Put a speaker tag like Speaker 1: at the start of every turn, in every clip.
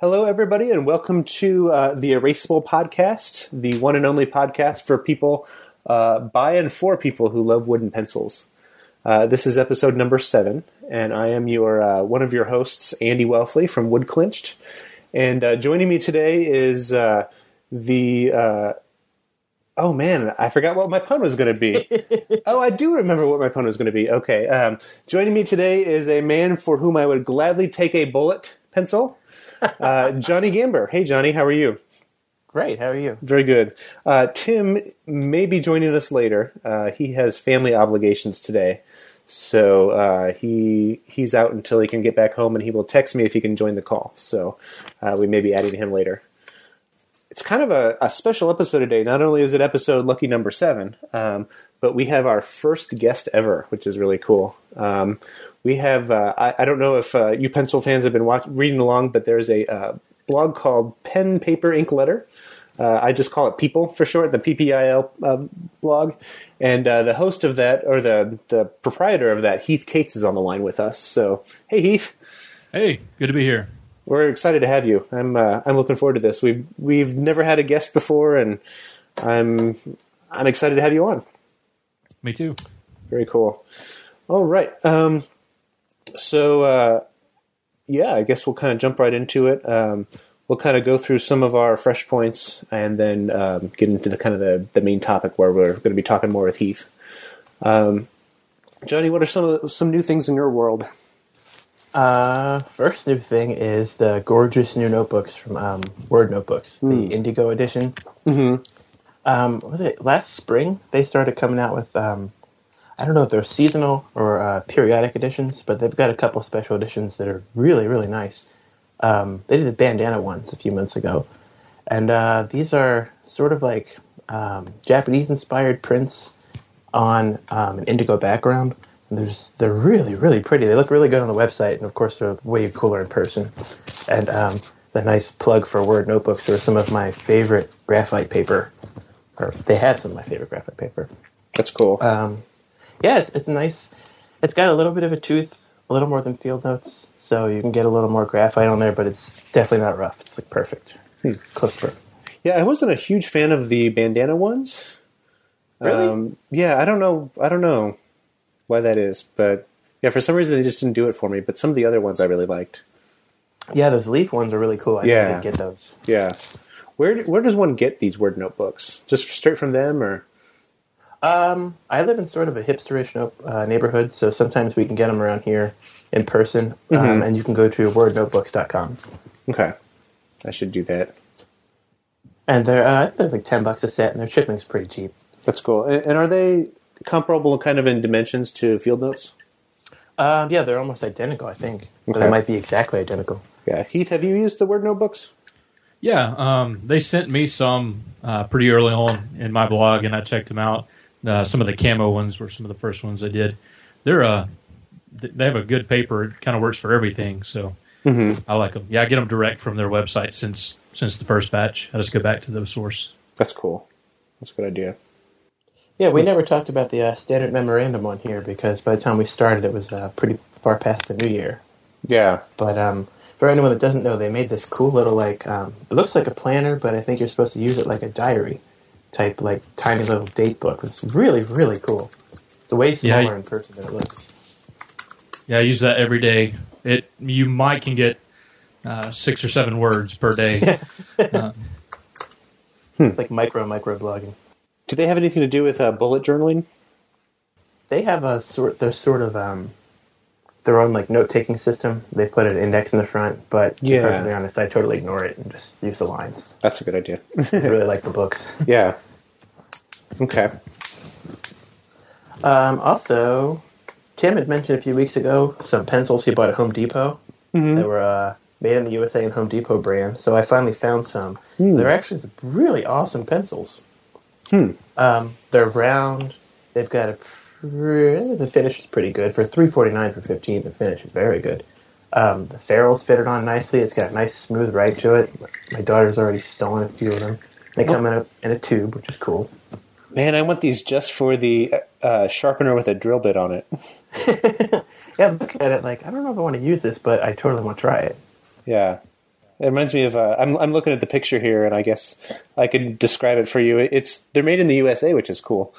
Speaker 1: Hello, everybody, and welcome to uh, the Erasable Podcast, the one and only podcast for people uh, by and for people who love wooden pencils. Uh, this is episode number seven, and I am your uh, one of your hosts, Andy Welfley from Woodclinched. And uh, joining me today is uh, the oh man, I forgot what my pun was going to be. oh, I do remember what my pun was going to be. Okay, um, joining me today is a man for whom I would gladly take a bullet pencil uh, Johnny Gamber. Hey, Johnny, how are you?
Speaker 2: Great. How are you?
Speaker 1: Very good. Uh, Tim may be joining us later. Uh, he has family obligations today, so uh, he he's out until he can get back home, and he will text me if he can join the call. So uh, we may be adding him later. It's kind of a, a, special episode today. Not only is it episode lucky number seven, um, but we have our first guest ever, which is really cool. Um, we have uh, I, I, don't know if uh, you pencil fans have been watch, reading along, but there's a uh, blog called Pen Paper Ink Letter. Uh, I just call it People for short, the PPIL uh, blog, and uh, the host of that or the the proprietor of that, Heath Cates, is on the line with us. So hey, Heath.
Speaker 3: Hey, good to be here.
Speaker 1: We're excited to have you. I'm I'm looking forward to this. We've we've never had a guest before, and I'm I'm excited to have you on.
Speaker 3: Me too.
Speaker 1: Very cool. All right. Um, so uh, yeah, I guess we'll kind of jump right into it. Um, we'll kind of go through some of our fresh points and then um, get into the kind of the, the main topic where we're going to be talking more with Heath. Um, Johnny, what are some of, some new things in your world?
Speaker 2: Uh, first new thing is the gorgeous new notebooks from um, Word Notebooks, mm. the hmm. Indigo edition.
Speaker 1: Mm-hmm.
Speaker 2: Um, was it last spring? They started coming out with um, I don't know if they're seasonal or uh, periodic editions, but they've got a couple special editions that are really, really nice. Um, they did the bandana ones a few months ago, and uh, these are sort of like um, Japanese-inspired prints on um, an indigo background. And they're just, they're really, really pretty. They look really good on the website, and of course, they're way cooler in person. And um, the nice plug for Word notebooks are some of my favorite graphite paper, or they have some of my favorite graphite paper.
Speaker 1: That's cool.
Speaker 2: Um, yeah, it's it's nice. It's got a little bit of a tooth, a little more than Field Notes, so you can get a little more graphite on there, but it's definitely not rough. It's like perfect, hmm. close to perfect.
Speaker 1: Yeah, I wasn't a huge fan of the bandana ones.
Speaker 2: Really? Um,
Speaker 1: yeah, I don't know. I don't know why that is, but yeah, for some reason they just didn't do it for me. But some of the other ones I really liked.
Speaker 2: Yeah, those leaf ones are really cool. I yeah, didn't get those.
Speaker 1: Yeah, where where does one get these word notebooks? Just straight from them, or?
Speaker 2: Um, I live in sort of a hipsterish uh, neighborhood, so sometimes we can get them around here in person, um, mm-hmm. and you can go to wordnotebooks.com.
Speaker 1: Okay, I should do that.
Speaker 2: And they're uh, they're like ten bucks a set, and their shipping's pretty cheap.
Speaker 1: That's cool. And, and are they comparable, kind of in dimensions to Field Notes?
Speaker 2: Um, yeah, they're almost identical. I think, okay. or they might be exactly identical.
Speaker 1: Yeah, Heath, have you used the Word Notebooks?
Speaker 3: Yeah, um, they sent me some uh, pretty early on in my blog, and I checked them out. Uh, some of the camo ones were some of the first ones I did. They're uh, they have a good paper. It kind of works for everything, so mm-hmm. I like them. Yeah, I get them direct from their website since since the first batch. I just go back to the source.
Speaker 1: That's cool. That's a good idea.
Speaker 2: Yeah, we never talked about the uh, standard memorandum one here because by the time we started, it was uh, pretty far past the new year.
Speaker 1: Yeah.
Speaker 2: But um, for anyone that doesn't know, they made this cool little like um, it looks like a planner, but I think you're supposed to use it like a diary type like tiny little date book. It's really really cool. It's way smaller yeah, in person than it looks.
Speaker 3: Yeah, I use that every day. It you might can get uh, six or seven words per day. uh,
Speaker 2: hmm. Like micro micro blogging.
Speaker 1: Do they have anything to do with uh, bullet journaling?
Speaker 2: They have a sort. They're sort of um, their own like note taking system. They put an index in the front, but yeah. to be honest, I totally ignore it and just use the lines.
Speaker 1: That's a good idea.
Speaker 2: I really like the books.
Speaker 1: Yeah. Okay.
Speaker 2: Um, also, Tim had mentioned a few weeks ago some pencils he bought at Home Depot. Mm-hmm. They were uh, made in the USA and Home Depot brand. So I finally found some. Mm. They're actually really awesome pencils.
Speaker 1: Hmm.
Speaker 2: Um, they're round. They've got a the finish is pretty good for three forty nine for fifteen. The finish is very good. Um, the ferrules fitted on nicely. It's got a nice smooth right to it. My daughter's already stolen a few of them. They come in a in a tube, which is cool.
Speaker 1: Man, I want these just for the uh, sharpener with a drill bit on it.
Speaker 2: yeah, look at it like I don't know if I want to use this, but I totally want to try it.
Speaker 1: Yeah, It reminds me of. Uh, I'm I'm looking at the picture here, and I guess I could describe it for you. It's they're made in the USA, which is cool,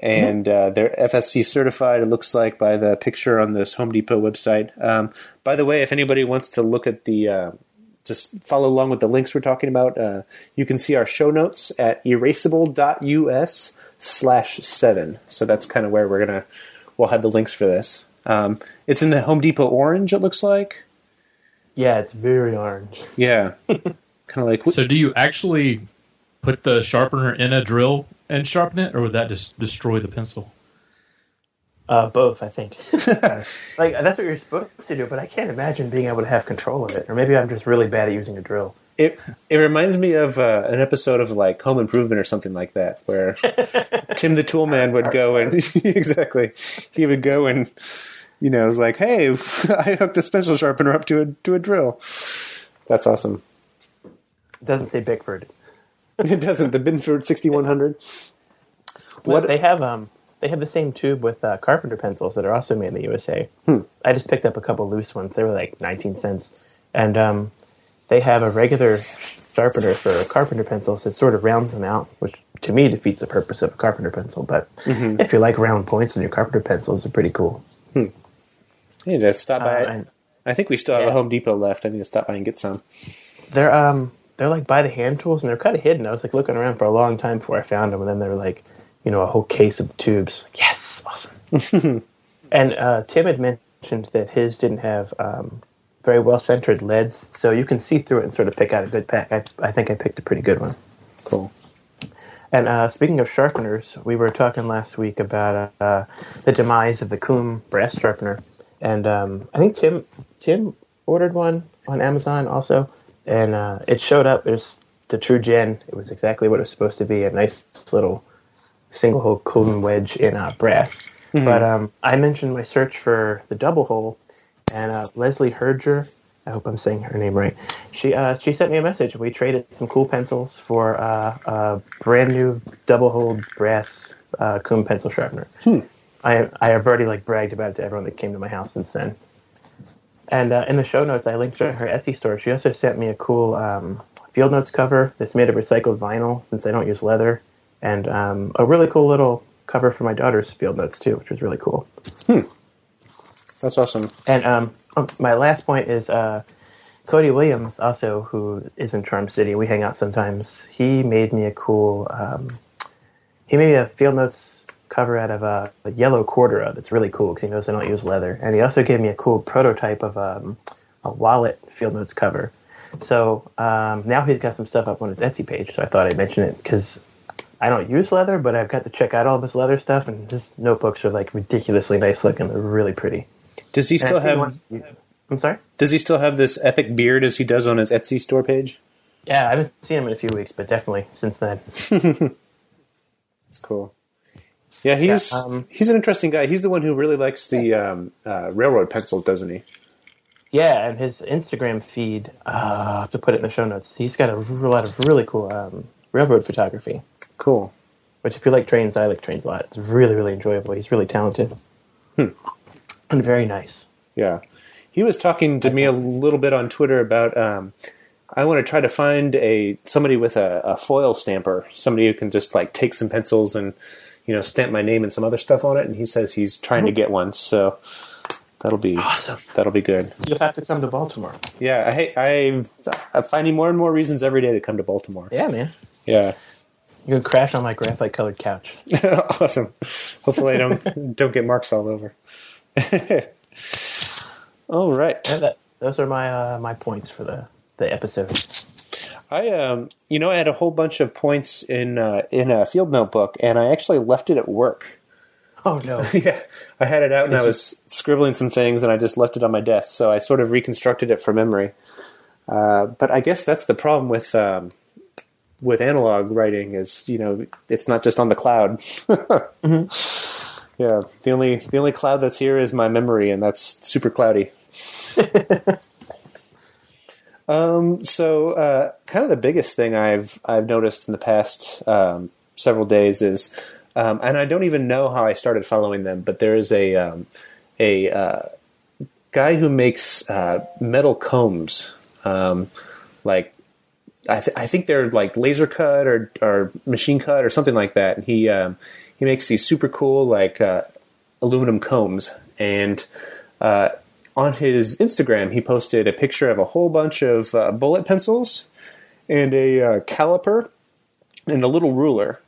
Speaker 1: and uh, they're FSC certified. It looks like by the picture on this Home Depot website. Um, by the way, if anybody wants to look at the, uh, just follow along with the links we're talking about, uh, you can see our show notes at erasable.us slash seven. So that's kind of where we're gonna we'll have the links for this. Um, it's in the Home Depot orange. It looks like.
Speaker 2: Yeah, it's very orange.
Speaker 1: Yeah, kind of like
Speaker 3: So, do you actually put the sharpener in a drill and sharpen it, or would that just destroy the pencil?
Speaker 2: Uh, both, I think. like that's what you're supposed to do, but I can't imagine being able to have control of it. Or maybe I'm just really bad at using a drill.
Speaker 1: it. It reminds me of uh, an episode of like Home Improvement or something like that, where Tim the Tool Man would go and exactly he would go and you know was like, hey, I hooked a special sharpener up to a to a drill. That's awesome.
Speaker 2: It doesn't say Binford.
Speaker 1: It doesn't. The Binford sixty one hundred.
Speaker 2: What
Speaker 1: What-
Speaker 2: they have um they have the same tube with uh, carpenter pencils that are also made in the USA. I just picked up a couple loose ones. They were like 19 cents, and um, they have a regular sharpener for carpenter pencils that sort of rounds them out, which to me defeats the purpose of a carpenter pencil. But if you like round points on your carpenter pencils, they're pretty cool.
Speaker 1: Hey, just stop by.
Speaker 2: Uh, and
Speaker 1: I think we still have a. Home Depot left. I need to stop by and get some.
Speaker 2: they're um they're like by the hand tools, and they're kind of hidden. I was like looking around for a long time before I found them, and then they were like you know a whole case of tubes. Yes, awesome. and uh, Tim had mentioned that his didn't have um, very well centered leads, so you can see through it and sort of pick out a good pack. I, I think I picked a pretty good one.
Speaker 1: Cool.
Speaker 2: And uh, speaking of sharpeners, we were talking last week about uh, the demise of the Kum brass sharpener, and um, I think Tim Tim ordered one on Amazon also, and uh, it showed up. It was the True Gen. It was exactly what it was supposed to be. A nice little single hole Kum wedge in uh, brass. But um, I mentioned my search for the double hole, and uh, Leslie Herger. I hope I'm saying her name right. She uh, she sent me a message. We traded some cool pencils for uh, a brand new double hole brass uh, Kum pencil sharpener. I I have already like bragged about it to everyone that came to my house since then. And uh, in the show notes, I linked to her Etsy store. She also sent me a cool um, field notes cover that's made of recycled vinyl, since I don't use leather, and um, a really cool little cover for my daughter's field notes too, which was really cool. Hmm.
Speaker 1: That's awesome.
Speaker 2: And um, oh, my last point is uh, Cody Williams, also who is in Charm City. We hang out sometimes. He made me a cool. Um, he made me a field notes cover out of a, a yellow Cordura that's really cool because he knows I don't use leather. And he also gave me a cool prototype of um, a wallet field notes cover. So um, now he's got some stuff up on his Etsy page. So I thought I'd mention it because I don't use leather, but I've got to check out all of his leather stuff. And his notebooks are like ridiculously nice looking. They're really pretty.
Speaker 1: Does he still
Speaker 2: seen I'm sorry.
Speaker 1: Does he still have this epic beard as he does on his Etsy store page?
Speaker 2: Yeah, I haven't seen him in a few weeks, but definitely since then.
Speaker 1: It's cool. Yeah, he's
Speaker 2: Yeah, um,
Speaker 1: he's an interesting guy. He's the one who really likes the um, uh, railroad pencil, doesn't he?
Speaker 2: Yeah, and his Instagram feed, uh, I'll have to put it in the show notes. He's got a lot of really cool um, railroad photography,
Speaker 1: Cool.
Speaker 2: which if you like trains, I like trains a lot. It's really, really enjoyable. He's really talented. And very nice.
Speaker 1: Yeah, he was talking to me a little bit on Twitter about. Um, I want to try to find a somebody with a, a foil stamper, somebody who can just like take some pencils and you know stamp my name and some other stuff on it. And he says he's trying to get one, so that'll be
Speaker 2: Awesome.
Speaker 1: that'll be good.
Speaker 2: You'll have to come to Baltimore.
Speaker 1: Yeah, I hate I I'm finding more and more reasons every day to come to Baltimore.
Speaker 2: Yeah, man.
Speaker 1: Yeah,
Speaker 2: You can crash on my graphite colored couch.
Speaker 1: awesome. Hopefully, I don't don't get marks all over. all right.
Speaker 2: Yeah, that, those are my uh, my points for the, the episode.
Speaker 1: I um, you know, I had a whole bunch of points in uh, in a field notebook, and I actually left it at work.
Speaker 2: Oh, no.
Speaker 1: yeah, I had it out, and
Speaker 2: Did
Speaker 1: I
Speaker 2: you-
Speaker 1: was scribbling some things, and I just left it on my desk. So I sort of reconstructed it from memory. Uh, but I guess that's the problem with um, with analog writing is you know it's not just on the cloud. Yeah, the only the only cloud that's here is my memory, and that's super cloudy. um, so uh, kind of the biggest thing I've I've noticed in the past um, several days is, um, and I don't even know how I started following them, but there is a um, a uh, guy who makes uh, metal combs. Um, like I, th- I think they're like laser cut or or machine cut or something like that. And he um, he makes these super cool like uh, aluminum combs and. On his Instagram, he posted a picture of a whole bunch of uh, bullet pencils and a uh, caliper and a little ruler.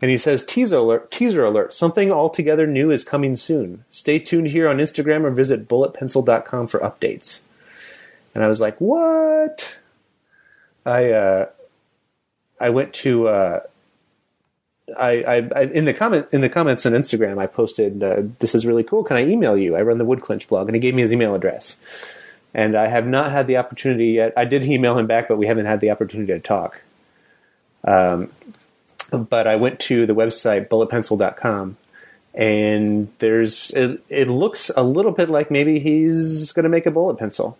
Speaker 1: And he says, teaser alert, teaser alert, something altogether new is coming soon. Stay tuned here on Instagram or visit bulletpencil.com for updates. And I was like, what? I, uh, I went to, uh, I, I, I, in the comment in the comments on Instagram, I posted, uh, "This is really cool. Can I email you?" I run the Woodclinch blog, and he gave me his email address. And I have not had the opportunity yet. I did email him back, but we haven't had the opportunity to talk. Um, but I went to the website bulletpencil.com, and there's it, it looks a little bit like maybe he's going to make a bullet pencil.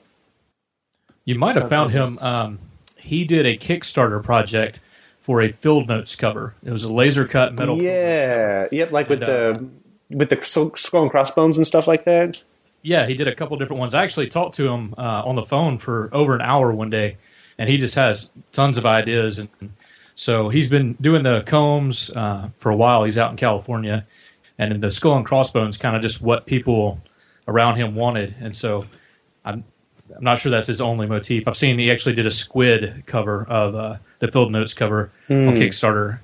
Speaker 3: You might have found him. Um, he did a Kickstarter project for a field notes cover. It was a laser cut metal.
Speaker 1: Yeah, yep, like with the with the skull and crossbones and stuff like that.
Speaker 3: Yeah, he did a couple different ones. I actually talked to him uh, on the phone for over an hour one day, and he just has tons of ideas. And so he's been doing the combs uh, for a while. He's out in California, and the skull and crossbones kind of just what people around him wanted. And so I'm I'm not sure that's his only motif. I've seen he actually did a squid cover of uh, the Field Notes cover mm. on. Kickstarter.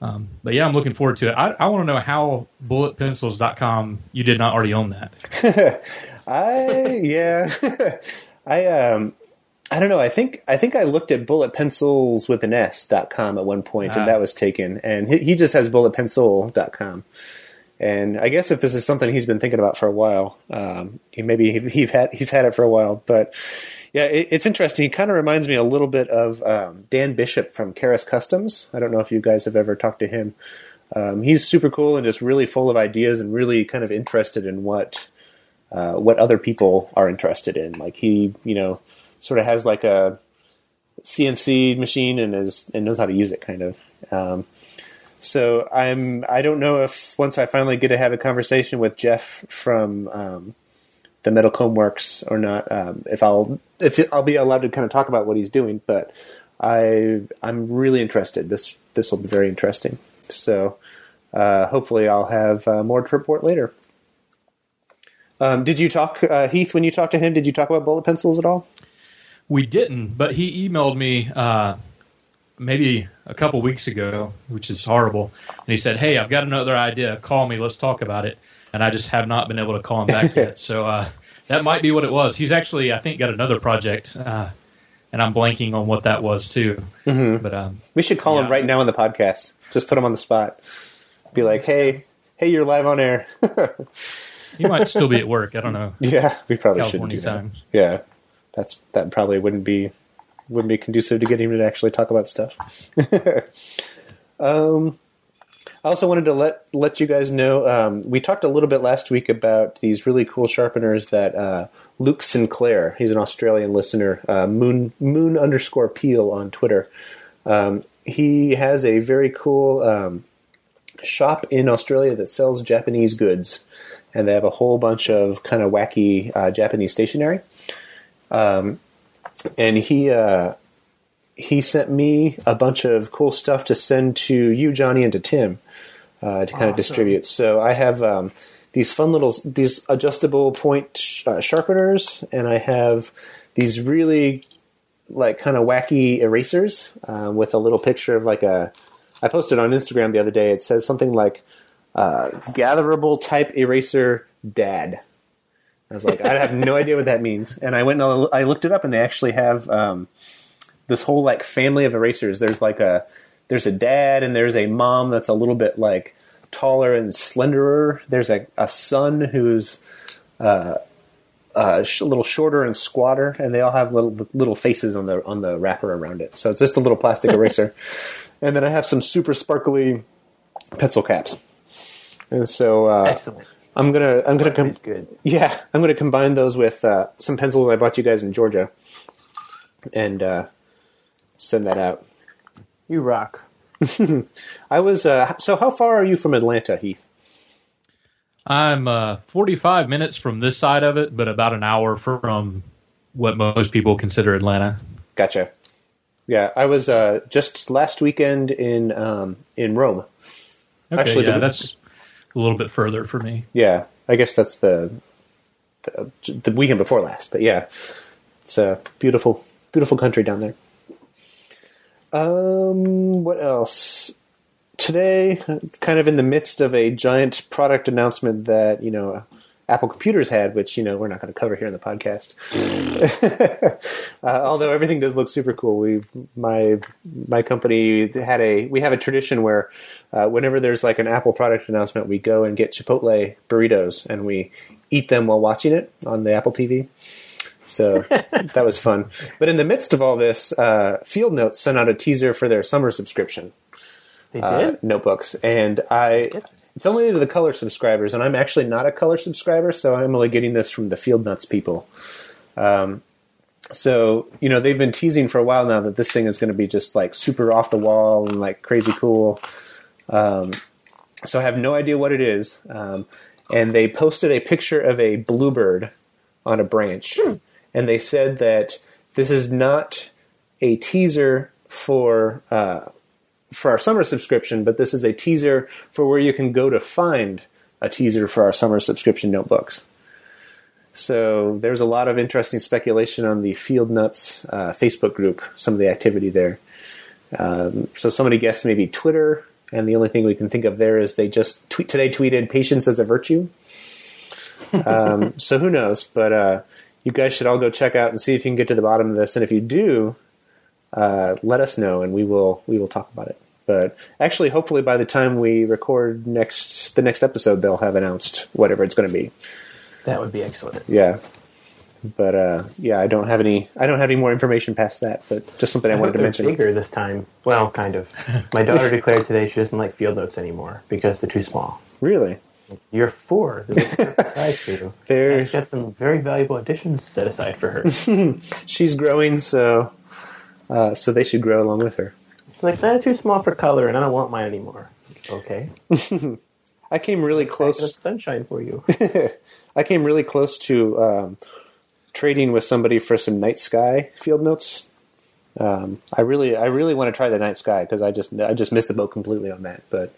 Speaker 3: Um, but yeah, I'm looking forward to it. I, I want to know how bulletpencils.com you did not already own that.
Speaker 1: I yeah, I um, I don't know. I think I think I looked at bullet pencils with an S dot com at one point, ah. and that was taken. And he, he just has bulletpencil.com. And I guess if this is something he's been thinking about for a while, um, he maybe he's had he's had it for a while. But yeah, it, it's interesting. He kind of reminds me a little bit of um, Dan Bishop from Karas Kustoms. I don't know if you guys have ever talked to him. Um, he's super cool and just really full of ideas and really kind of interested in what uh, what other people are interested in. Like he, you know, sort of has like a CNC machine and is and knows how to use it, kind of. Um, so I'm I don't know if once I finally get to have a conversation with Jeff from um, the Metal Comb Works or not, um, if I'll if I'll be allowed to kind of talk about what he's doing. But I I'm really interested. This this will be very interesting. So uh, hopefully I'll have uh, more to report later. Um, did you talk uh, Heath when you talked to him? Did you talk about bullet pencils at all?
Speaker 3: We didn't, but he emailed me uh, maybe a couple weeks ago, which is horrible. And he said, "Hey, I've got another idea. Call me. Let's talk about it." And I just have not been able to call him back yet. So uh, that might be what it was. He's actually, I think, got another project, uh, and I'm blanking on what that was too.
Speaker 1: Mm-hmm. But um, we should call yeah. him right now on the podcast. Just put him on the spot. Be like, "Hey, hey, you're live on air."
Speaker 3: he might still be at work. I don't know.
Speaker 1: Yeah, we probably California shouldn't do that. Yeah, that's that probably wouldn't be wouldn't be conducive to getting him to actually talk about stuff. um, I also wanted to let let you guys know um, we talked a little bit last week about these really cool sharpeners that uh, Luke Sinclair, he's an Australian listener, uh, Moon Moon underscore Peel on Twitter. Um, he has a very cool um, shop in Australia that sells Japanese goods, and they have a whole bunch of kind of wacky uh, Japanese stationery. Um, and he uh, he sent me a bunch of cool stuff to send to you, Johnny, and to Tim uh, to kind awesome. of distribute. So I have um, these fun little these adjustable point sh- uh, sharpeners, and I have these really like kind of wacky erasers uh, with a little picture of like a. I posted on Instagram the other day. It says something like uh, "gatherable type eraser dad." I was like, I have no idea what that means. And I went and I looked it up, and they actually have um, this whole like family of erasers. There's like a there's a dad, and there's a mom that's a little bit like taller and slenderer. There's a, a son who's uh, uh, a little shorter and squatter, and they all have little little faces on the on the wrapper around it. So it's just a little plastic eraser. and then I have some super sparkly pencil caps. And so uh,
Speaker 2: excellent.
Speaker 1: I'm gonna I'm gonna com- good. Yeah, I'm gonna combine those with uh, some pencils I bought you guys in Georgia, and uh, send that out.
Speaker 2: You rock.
Speaker 1: I was uh, so. How far are you from Atlanta, Heath?
Speaker 3: I'm uh, 45 minutes from this side of it, but about an hour from what most people consider Atlanta.
Speaker 1: Gotcha. Yeah, I was uh, just last weekend in um, in Rome.
Speaker 3: Okay,
Speaker 1: Actually,
Speaker 3: yeah,
Speaker 1: the-
Speaker 3: that's a little bit further for me.
Speaker 1: Yeah, I guess that's the, the the weekend before last. But yeah, it's a beautiful, beautiful country down there. Um, what else? Today, kind of in the midst of a giant product announcement that you know Apple Computers had, which you know we're not going to cover here in the podcast. uh, although everything does look super cool. We my my company had a we have a tradition where uh, whenever there's like an Apple product announcement, we go and get Chipotle burritos and we eat them while watching it on the Apple TV. So that was fun. But in the midst of all this, uh, Field Notes sent out a teaser for their summer subscription.
Speaker 2: They
Speaker 1: uh, notebooks, and I it's only to the color subscribers, and I'm actually not a color subscriber, so I'm only getting this from the Field Nuts people. Um, so you know they've been teasing for a while now that this thing is going to be just like super off the wall and like crazy cool. Um, so I have no idea what it is, um, and they posted a picture of a bluebird on a branch, and they said that this is not a teaser for uh, for our summer subscription, but this is a teaser for where you can go to find a teaser for our summer subscription notebooks. So there's a lot of interesting speculation on the Field Nuts uh, Facebook group, some of the activity there. Um, so somebody guessed maybe Twitter, and the only thing we can think of there is they just tweet today tweeted patience as a virtue. um, so who knows? But uh, you guys should all go check out and see if you can get to the bottom of this. And if you do, uh, let us know, and we will we will talk about it. But actually, hopefully, by the time we record next the next episode, they'll have announced whatever it's going to be.
Speaker 2: That would be excellent.
Speaker 1: Yeah. But uh, yeah, I don't have any. I don't have any more information past that. But just something I,
Speaker 2: I
Speaker 1: wanted to mention.
Speaker 2: bigger this time. Well, kind of. My daughter declared today she doesn't like field notes anymore because they're too small.
Speaker 1: Really,
Speaker 2: You're four. They're the perfect size for you.
Speaker 1: They're-
Speaker 2: And she's got some very valuable additions set aside for her.
Speaker 1: she's growing, so uh, so they should grow along with her.
Speaker 2: It's like they're too small for color, and I don't want mine anymore. Okay,
Speaker 1: I came really close.
Speaker 2: sunshine for you.
Speaker 1: I came really close to um, trading with somebody for some night sky field notes. Um, I really, I really want to try the night sky because I just, I just missed the boat completely on that, but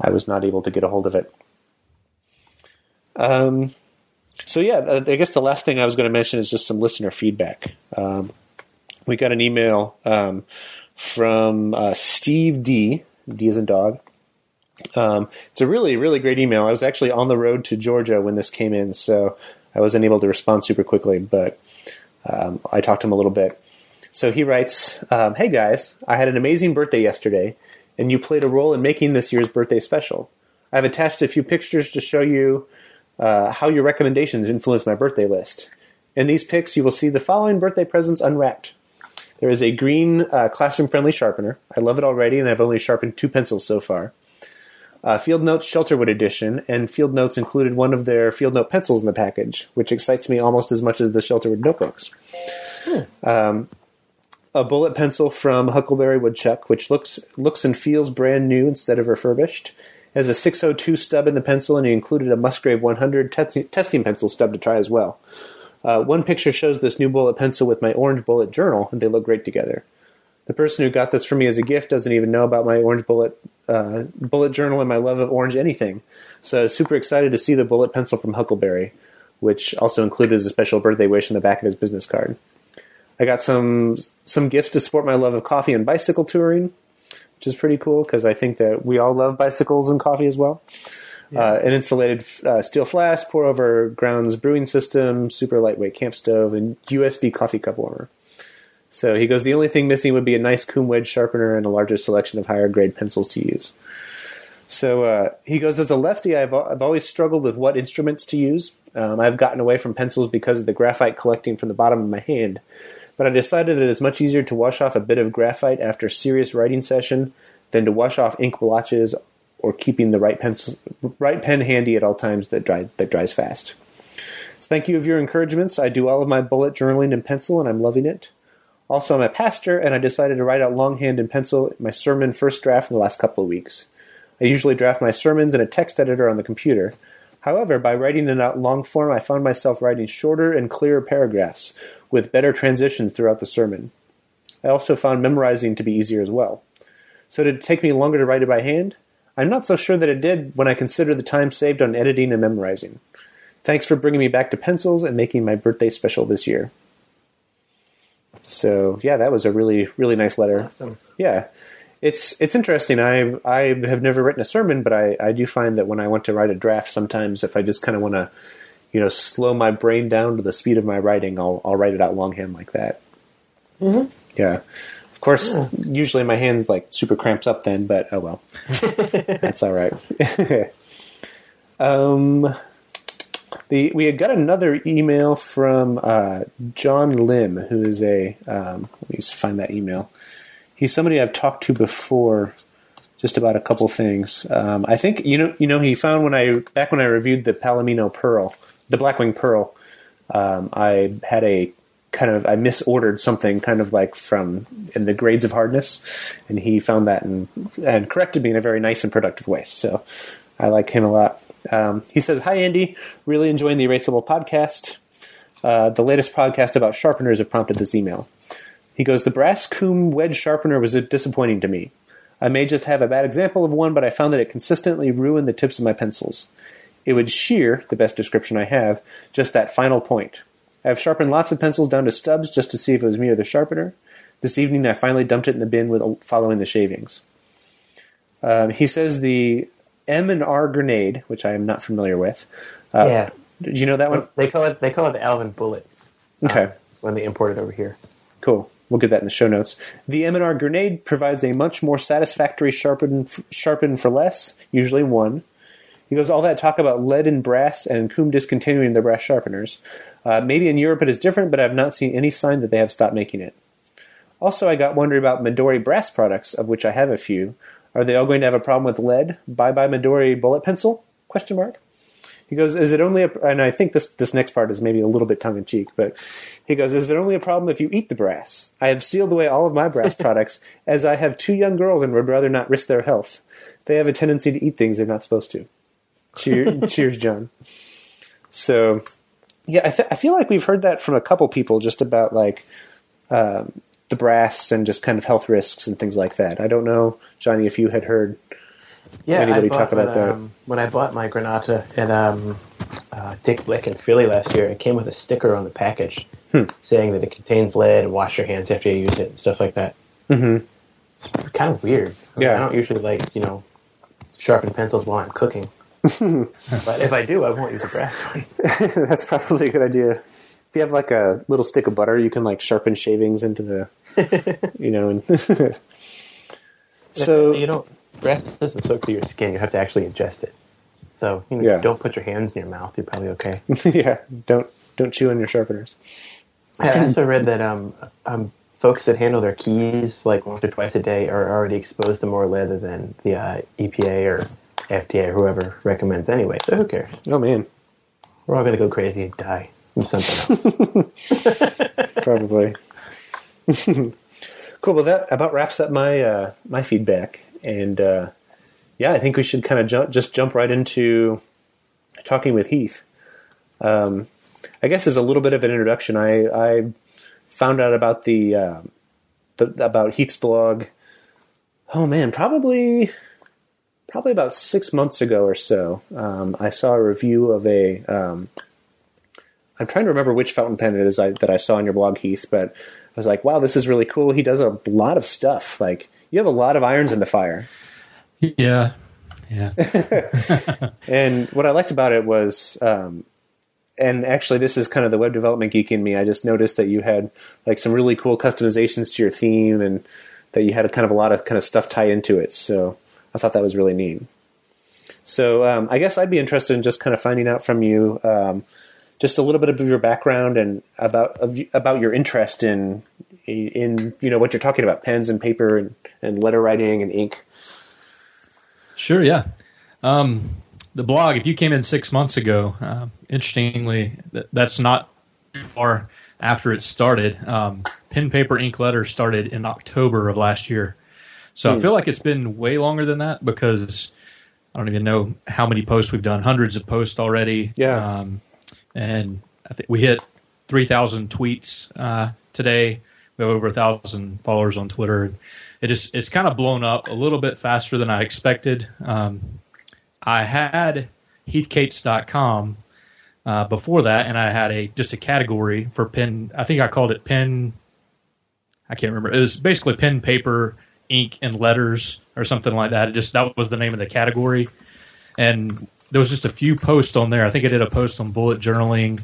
Speaker 1: I was not able to get a hold of it. Um, so yeah, I guess the last thing I was going to mention is just some listener feedback. Um, we got an email um, from uh, Steve D. D as in dog. Um, it's a really, really great email. I was actually on the road to Georgia when this came in, so I wasn't able to respond super quickly, but um, I talked to him a little bit. So he writes, um, "Hey guys, I had an amazing birthday yesterday, and you played a role in making this year's birthday special. I've attached a few pictures to show you uh, how your recommendations influenced my birthday list. In these picks, you will see the following birthday presents unwrapped." There is a green uh, classroom-friendly sharpener. I love it already, and I've only sharpened two pencils so far uh, Field Notes Shelterwood Edition, and Field Notes included one of their Field Note pencils in the package, which excites me almost as much as the Shelterwood notebooks. Um, a bullet pencil from Huckleberry Woodchuck, which looks looks and feels brand new instead of refurbished. Has a 602 stub in the pencil, and he included a Musgrave 100 testing, testing pencil stub to try as well. Uh, one picture shows this new bullet pencil with my orange bullet journal, and they look great together. The person who got this for me as a gift doesn't even know about my orange bullet uh, bullet journal and my love of orange anything. So super excited to see the bullet pencil from Huckleberry, which also included as a special birthday wish in the back of his business card. I got some some gifts to support my love of coffee and bicycle touring, which is pretty cool because I think that we all love bicycles and coffee as well. Uh, an insulated uh, steel flask, pour over grounds brewing system, super lightweight camp stove, and USB coffee cup warmer. So he goes, the only thing missing would be a nice Kum wedge sharpener and a larger selection of higher grade pencils to use. So uh, he goes, as a lefty, I've, I've always struggled with what instruments to use. Um, I've gotten away from pencils because of the graphite collecting from the bottom of my hand. But I decided that it's much easier to wash off a bit of graphite after a serious writing session than to wash off ink blotches or keeping the right pencil, right pen handy at all times that dry, that dries fast. So thank you of your encouragements. I do all of my bullet journaling in pencil, and I'm loving it. Also, I'm a pastor, and I decided to write out longhand in pencil my sermon first draft in the last couple of weeks. I usually draft my sermons in a text editor on the computer. However, by writing it out long form, I found myself writing shorter and clearer paragraphs with better transitions throughout the sermon. I also found memorizing to be easier as well. So did it take me longer to write it by hand? I'm not so sure that it did when I consider the time saved on editing and memorizing. Thanks for bringing me back to pencils and making my birthday special this year. So yeah, that was a really really nice letter.
Speaker 2: Awesome.
Speaker 1: Yeah, it's it's interesting. I I have never written a sermon, but I I do find that when I want to write a draft, sometimes if I just kind of want to, you know, slow my brain down to the speed of my writing, I'll I'll write it out longhand like that.
Speaker 2: Mm-hmm.
Speaker 1: Yeah. Of course, usually my hands like super cramps up then, but oh well, that's all right. um, the we had got another email from uh, John Lim, who is a um, let me find that email. He's somebody I've talked to before, just about a couple things. Um, I think you know you know he found when I back when I reviewed the Palomino Pearl, the Blackwing Pearl. Um, I had a kind of I misordered something kind of like from in the grades of hardness, and he found that and and corrected me in a very nice and productive way. So I like him a lot. Um, he says, "Hi Andy, really enjoying the Erasable podcast. Uh, the latest podcast about sharpeners have prompted this email." He goes, "The brass Kum wedge sharpener was disappointing to me. I may just have a bad example of one, but I found that it consistently ruined the tips of my pencils. It would shear, the best description I have, just that final point. I have sharpened lots of pencils down to stubs just to see if it was me or the sharpener. This evening, I finally dumped it in the bin with following the shavings." Um, he says the M and R grenade, which I am not familiar with. Uh,
Speaker 2: yeah.
Speaker 1: Did you know that one?
Speaker 2: They call it they call it the Alvin Bullet.
Speaker 1: Okay.
Speaker 2: uh, when they import it over here.
Speaker 1: Cool. We'll get that in the show notes. The M&R grenade provides a much more satisfactory sharpen, sharpen for less, usually one. He goes, all that talk about lead and brass and Kum discontinuing their brass sharpeners. Uh, maybe in Europe it is different, but I've not seen any sign that they have stopped making it. Also, I got wondering about Midori brass products, of which I have a few. Are they all going to have a problem with lead? Bye bye Midori bullet pencil? Question mark. He goes, is it only a, and I think this, this next part is maybe a little bit tongue in cheek, but he goes, is it only a problem if you eat the brass? I have sealed away all of my brass products as I have two young girls and would rather not risk their health. They have a tendency to eat things they're not supposed to. Cheer, cheers, John. So, yeah, I, th- I feel like we've heard that from a couple people just about like, um, the brass and just kind of health risks and things like that. I don't know, Johnny, if you had heard
Speaker 2: Yeah,
Speaker 1: Anybody talk about
Speaker 2: when,
Speaker 1: that?
Speaker 2: Um, when I bought my Granate at um, uh, Dick Blick in Philly last year, it came with a sticker on the package
Speaker 1: Hmm.
Speaker 2: saying that it contains lead and wash your hands after you use it and stuff like that.
Speaker 1: Mhm.
Speaker 2: It's kind of weird. I
Speaker 1: Yeah.
Speaker 2: I don't usually like you know sharpen pencils while I'm cooking, but if I do, I won't use a brass one.
Speaker 1: That's probably a good idea. If you have like a little stick of butter, you can like sharpen shavings into the, you know. And so
Speaker 2: you know, brass doesn't soak through your skin. You have to actually ingest it. So you know,
Speaker 1: Yeah.
Speaker 2: don't put your hands in your mouth. You're probably okay.
Speaker 1: yeah, don't don't chew on your sharpeners.
Speaker 2: I also read that um, um, folks that handle their keys like once or twice a day are already exposed to more lead than the uh, EPA or FDA or whoever recommends anyway. So who cares?
Speaker 1: Oh man,
Speaker 2: We're all going to go crazy and die from something else.
Speaker 1: probably. cool. Well, that about wraps up my uh, my feedback, and uh, yeah, I think we should kind of jump, just jump right into talking with Heath. Um, I guess as a little bit of an introduction, I, I found out about the, uh, the about Heath's blog. Oh man, probably probably about six months ago or so. Um, I saw a review of a. Um, I'm trying to remember which fountain pen it is I, that I saw on your blog, Heath. But I was like, wow, this is really cool. He does a lot of stuff. Like you have a lot of irons in the fire.
Speaker 3: Yeah, yeah.
Speaker 1: And what I liked about it was, um, and actually, this is kind of the web development geek in me. I just noticed that you had like some really cool customizations to your theme, and that you had a kind of a lot of kind of stuff tie into it. So I thought that was really neat. So um, I guess I'd be interested in just kind of finding out from you um, just a little bit of your background and about about your interest in in you know what you're talking about pens and paper and, and letter writing and ink.
Speaker 3: Sure, yeah. Um, the blog, if you came in six months ago, uh, interestingly, that, that's not too far after it started. Um, pen, paper, ink, letter started in October of last year. So I feel like it's been way longer than that because I don't even know how many posts we've done. Hundreds of posts already.
Speaker 1: Yeah.
Speaker 3: Um, and I think we hit 3,000 tweets uh, today We have over a thousand followers on Twitter. It just it's kind of blown up a little bit faster than I expected. Um, I had heathcates.com uh, before that, and I had a just a category for pen. I think I called it pen. I can't remember. It was basically pen, paper, ink, and letters, or something like that. It just that was the name of the category, and there was just a few posts on there. I think I did a post on bullet journaling,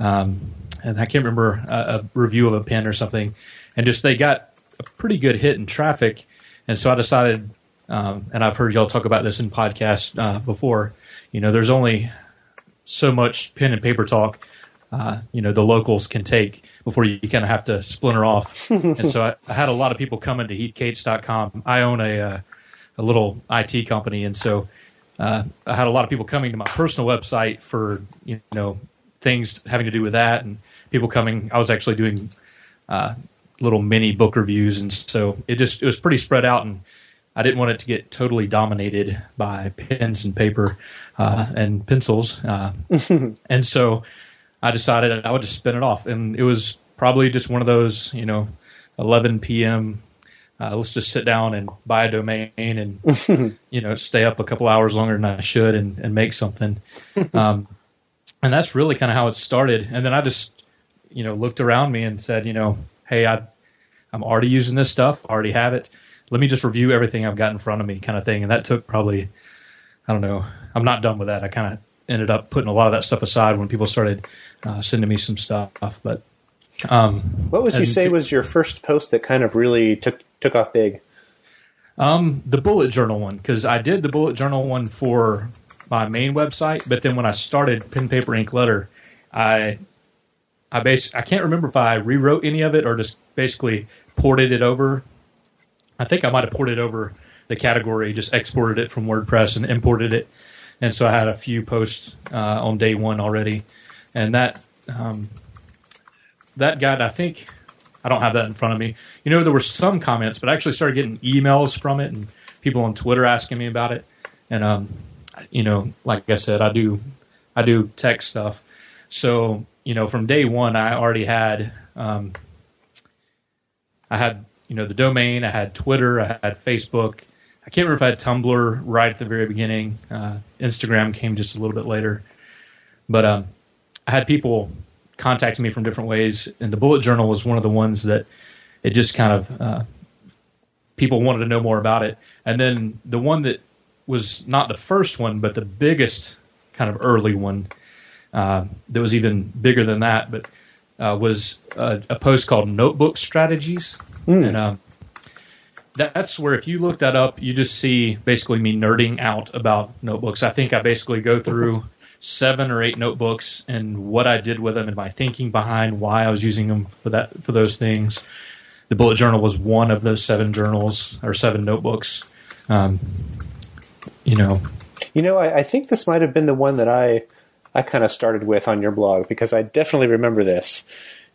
Speaker 3: um, and I can't remember a, a, review of a pen or something. And just they got a pretty good hit in traffic, and so I decided. Um, and I've heard y'all talk about this in podcasts uh, before. You know, there's only so much pen and paper talk. Uh, you know, the locals can take before you, kind of have to splinter off. and so I, I, had a lot of people coming to heathcates.com. I own a, uh, a little IT company, and so uh, I had a lot of people coming to my personal website for you know things having to do with that, and people coming. I was actually doing uh, little mini book reviews, and so it just it was pretty spread out, and I didn't want it to get totally dominated by pens and paper uh, and pencils, uh, and so I decided I would just spin it off, and it was probably just one of those you know 11 p.m uh, let's just sit down and buy a domain and you know stay up a couple hours longer than I should and, and make something. Um, and that's really kind of how it started. And then I just you know looked around me and said, you know, hey, I I'm already using this stuff, already have it. Let me just review everything I've got in front of me, kind of thing. And that took probably I don't know. I'm not done with that. I kind of ended up putting a lot of that stuff aside when people started uh, sending me some stuff, but.
Speaker 1: Um, what would you say was your first post that kind of really took took off big?
Speaker 3: Um, the bullet journal one because I did the bullet journal one for my main website, but then when I started pen paper ink letter, I I bas- I can't remember if I rewrote any of it or just basically ported it over. I think I might have ported over the category, just exported it from WordPress and imported it, and so I had a few posts uh, on day one already, and that um, that got I think I don't have that in front of me. You know, there were some comments, but I actually started getting emails from it and people on Twitter asking me about it. And um, you know, like I said, I do I do tech stuff. So you know, from day one, I already had um, I had you know the domain, I had Twitter, I had Facebook. I can't remember if I had Tumblr right at the very beginning. Uh, Instagram came just a little bit later, but um, I had people contacting me from different ways, and the bullet journal was one of the ones that it just kind of uh, people wanted to know more about it. And then the one that was not the first one, but the biggest kind of early one uh, that was even bigger than that, but uh, was a, a, post called Notebook Strategies, mm. and um, that's where if you look that up, you just see basically me nerding out about notebooks. I think I basically go through seven or eight notebooks and what I did with them and my thinking behind why I was using them for that for those things. The bullet journal was one of those seven journals or seven notebooks. Um, you know,
Speaker 1: you know, I, I think this might have been the one that I I kind of started with on your blog because I definitely remember this.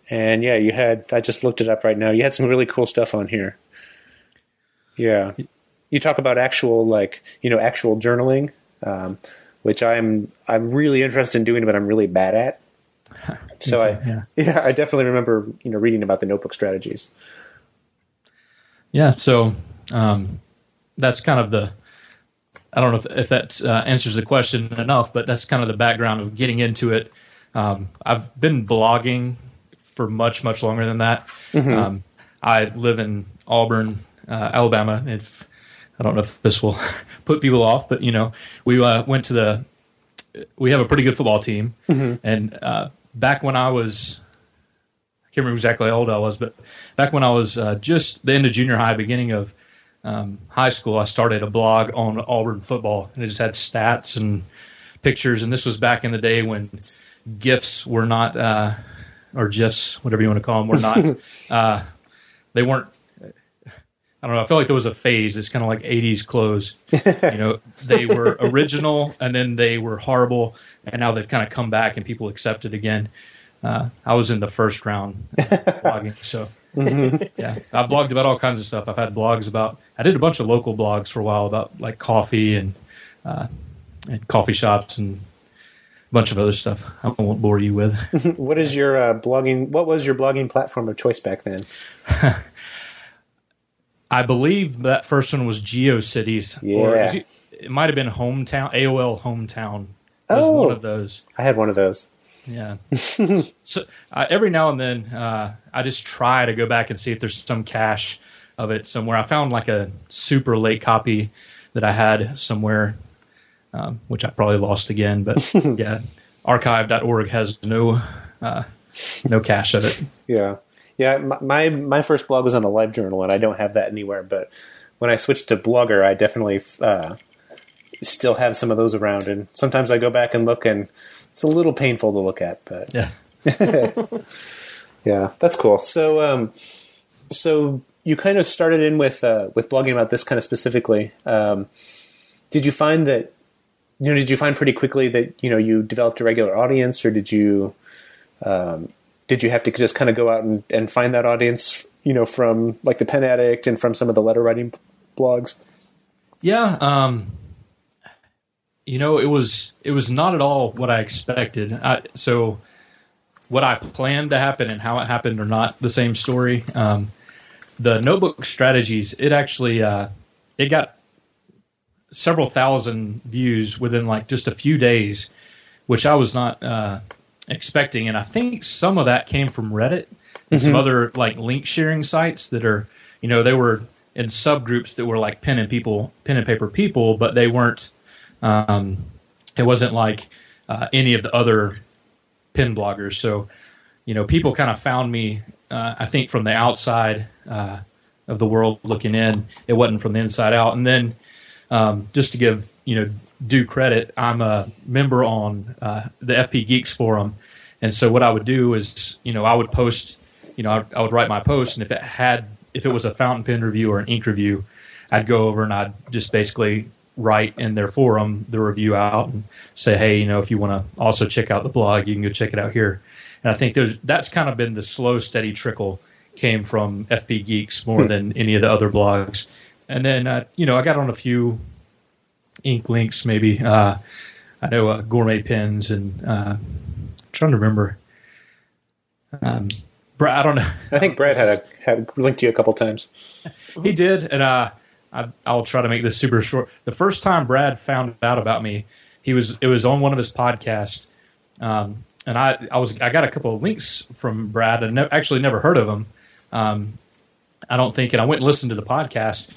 Speaker 1: And yeah, you had I just looked it up right now. You had some really cool stuff on here. Yeah. You talk about actual like, you know, actual journaling. Um, which I'm I'm really interested in doing, but I'm really bad at. so too, I yeah. yeah I definitely remember you know reading about the notebook strategies.
Speaker 3: Yeah, so um, that's kind of the I don't know if, if that uh, answers the question enough, but that's kind of the background of getting into it. Um, I've been blogging for much much longer than that. Mm-hmm. Um, I live in Auburn, uh, Alabama. If I don't know if this will put people off, but you know, we uh, went to the. We have a pretty good football team, mm-hmm. and uh, back when I was, I can't remember exactly how old I was, but back when I was uh, just the end of junior high, beginning of um, high school, I started a blog on Auburn football, and it just had stats and pictures. And this was back in the day when gifs were not, uh, or gifs, whatever you want to call them, were not. Uh, they weren't I don't know. I feel like there was a phase. It's kind of like '80s clothes. you know, they were original and then they were horrible, and now they've kind of come back and people accept it again. Uh, I was in the first round uh, blogging, so mm-hmm. yeah, I blogged about all kinds of stuff. I've had blogs about. I did a bunch of local blogs for a while about like coffee and uh, and coffee shops and a bunch of other stuff I won't bore you with.
Speaker 1: what is your uh, blogging? What was your blogging platform of choice back then?
Speaker 3: I believe that first one was GeoCities. Or
Speaker 1: Yeah.
Speaker 3: it, it might have been Hometown, AOL Hometown was
Speaker 1: Oh.
Speaker 3: one of those.
Speaker 1: I had one of those.
Speaker 3: Yeah. so uh, every now and then, uh, I just try to go back and see if there's some cache of it somewhere. I found like a super late copy that I had somewhere, um, which I probably lost again. But yeah, archive.org has no uh, no cache of it.
Speaker 1: Yeah, yeah. My, my first blog was on a live journal, and I don't have that anywhere. But when I switched to Blogger, I definitely uh, still have some of those around, and sometimes I go back and look, and it's a little painful to look at. But
Speaker 3: Yeah.
Speaker 1: yeah, that's cool. So, um, so you kind of started in with uh, with blogging about this kind of specifically. Um, did you find that you know? Did you find pretty quickly that you know you developed a regular audience, or did you um, did you have to just kind of go out and, and find that audience? You know, from like the Pen Addict and from some of the letter writing blogs.
Speaker 3: Yeah, um, you know, it was it was not at all what I expected. I, so, what I planned to happen and how it happened are not the same story. Um, the notebook strategies, it actually uh, it got several thousand views within like just a few days, which I was not uh, expecting, and I think some of that came from Reddit and some other like link sharing sites that are, you know, they were in subgroups that were like pen and people, pen and paper people, but they weren't. Um, it wasn't like uh, any of the other pen bloggers. So, you know, people kind of found me. Uh, I think from the outside uh, of the world looking in, it wasn't from the inside out. And then, um, just to give you know due credit, I'm a member on uh, the FP Geeks forum, and so what I would do is, you know, I would post, you know, I, I would write my post, and if it had, if it was a fountain pen review or an ink review, I'd go over and I'd just basically write in their forum the review out and say, hey, you know, if you want to also check out the blog, you can go check it out here. And I think there's that's kind of been the slow, steady trickle came from FP Geeks more than any of the other blogs. And then, uh, you know, I got on a few ink links, maybe. Uh, I know uh, gourmet pens and uh, trying to remember. Um, Brad, I don't know.
Speaker 1: I think Brad had a had linked to you a couple times.
Speaker 3: He did, and uh, I, I'll try to make this super short. The first time Brad found out about me, he was it was on one of his podcasts, um, and I I was I got a couple of links from Brad and ne- actually never heard of him. Um, I don't think, and I went and listened to the podcast,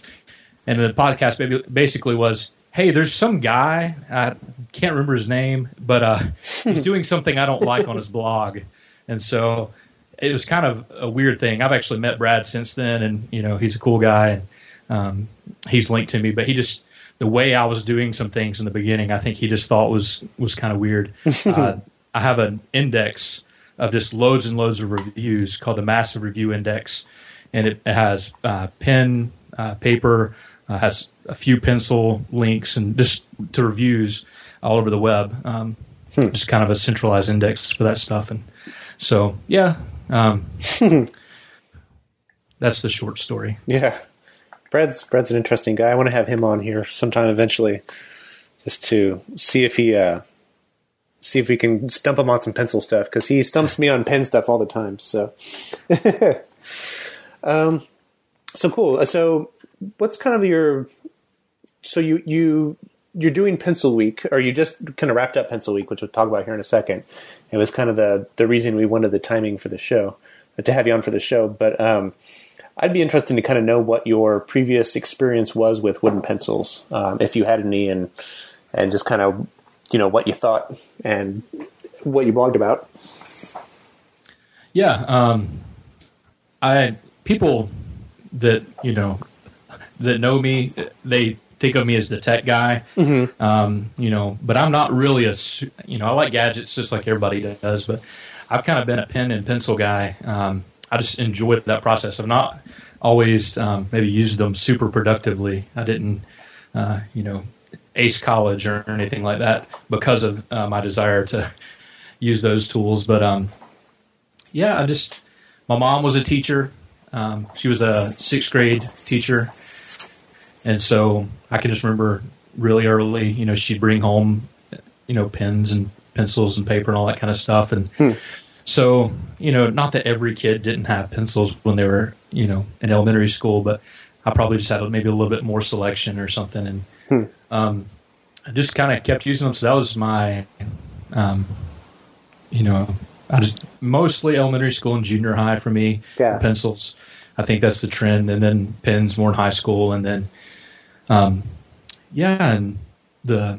Speaker 3: and the podcast maybe basically was, "Hey, there's some guy I can't remember his name, but uh, he's doing something I don't like on his blog," and so it was kind of a weird thing. I've actually met Brad since then, and you know he's a cool guy, and um, he's linked to me. But he just the way I was doing some things in the beginning, I think he just thought was was kind of weird. uh, I have an index of just loads and loads of reviews called the Massive Review Index, and it has uh, pen, uh, paper, uh, has a few pencil links, and just to reviews all over the web. Um, Just kind of a centralized index for that stuff, and so yeah, um, that's the short story.
Speaker 1: Yeah, Brad's Brad's an interesting guy. I want to have him on here sometime eventually, just to see if he uh, see if we can stump him on some pencil stuff because he stumps me on pen stuff all the time. So, um, so cool. So, what's kind of your so you you you're doing Pencil Week, or you just kind of wrapped up Pencil Week, which we'll talk about here in a second. It was kind of the the reason we wanted the timing for the show to have you on for the show, but. um I'd be interested to kind of know what your previous experience was with wooden pencils, um, if you had any, and and just kind of you know what you thought and what you blogged about.
Speaker 3: Yeah, um, I people that you know that know me, they think of me as the tech guy. Um, you know, but I'm not really a you know I like gadgets just like everybody does, but I've kind of been a pen and pencil guy. Um, I just enjoyed that process. I've not always um, maybe used them super productively. I didn't, uh, you know, ace college or anything like that because of uh, my desire to use those tools. But um, yeah, I just my mom was a teacher. Um, she was a sixth grade teacher, and so I can just remember really early. You know, she'd bring home, you know, pens and pencils and paper and all that kind of stuff. And so, you know, not that every kid didn't have pencils when they were, you know, in elementary school, but I probably just had maybe a little bit more selection or something. And um, I just kind of kept using them. So that was my, um, you know, I just mostly elementary school and junior high for me.
Speaker 1: Yeah.
Speaker 3: Pencils. I think that's the trend. And then pens more in high school. And then, um, yeah, and the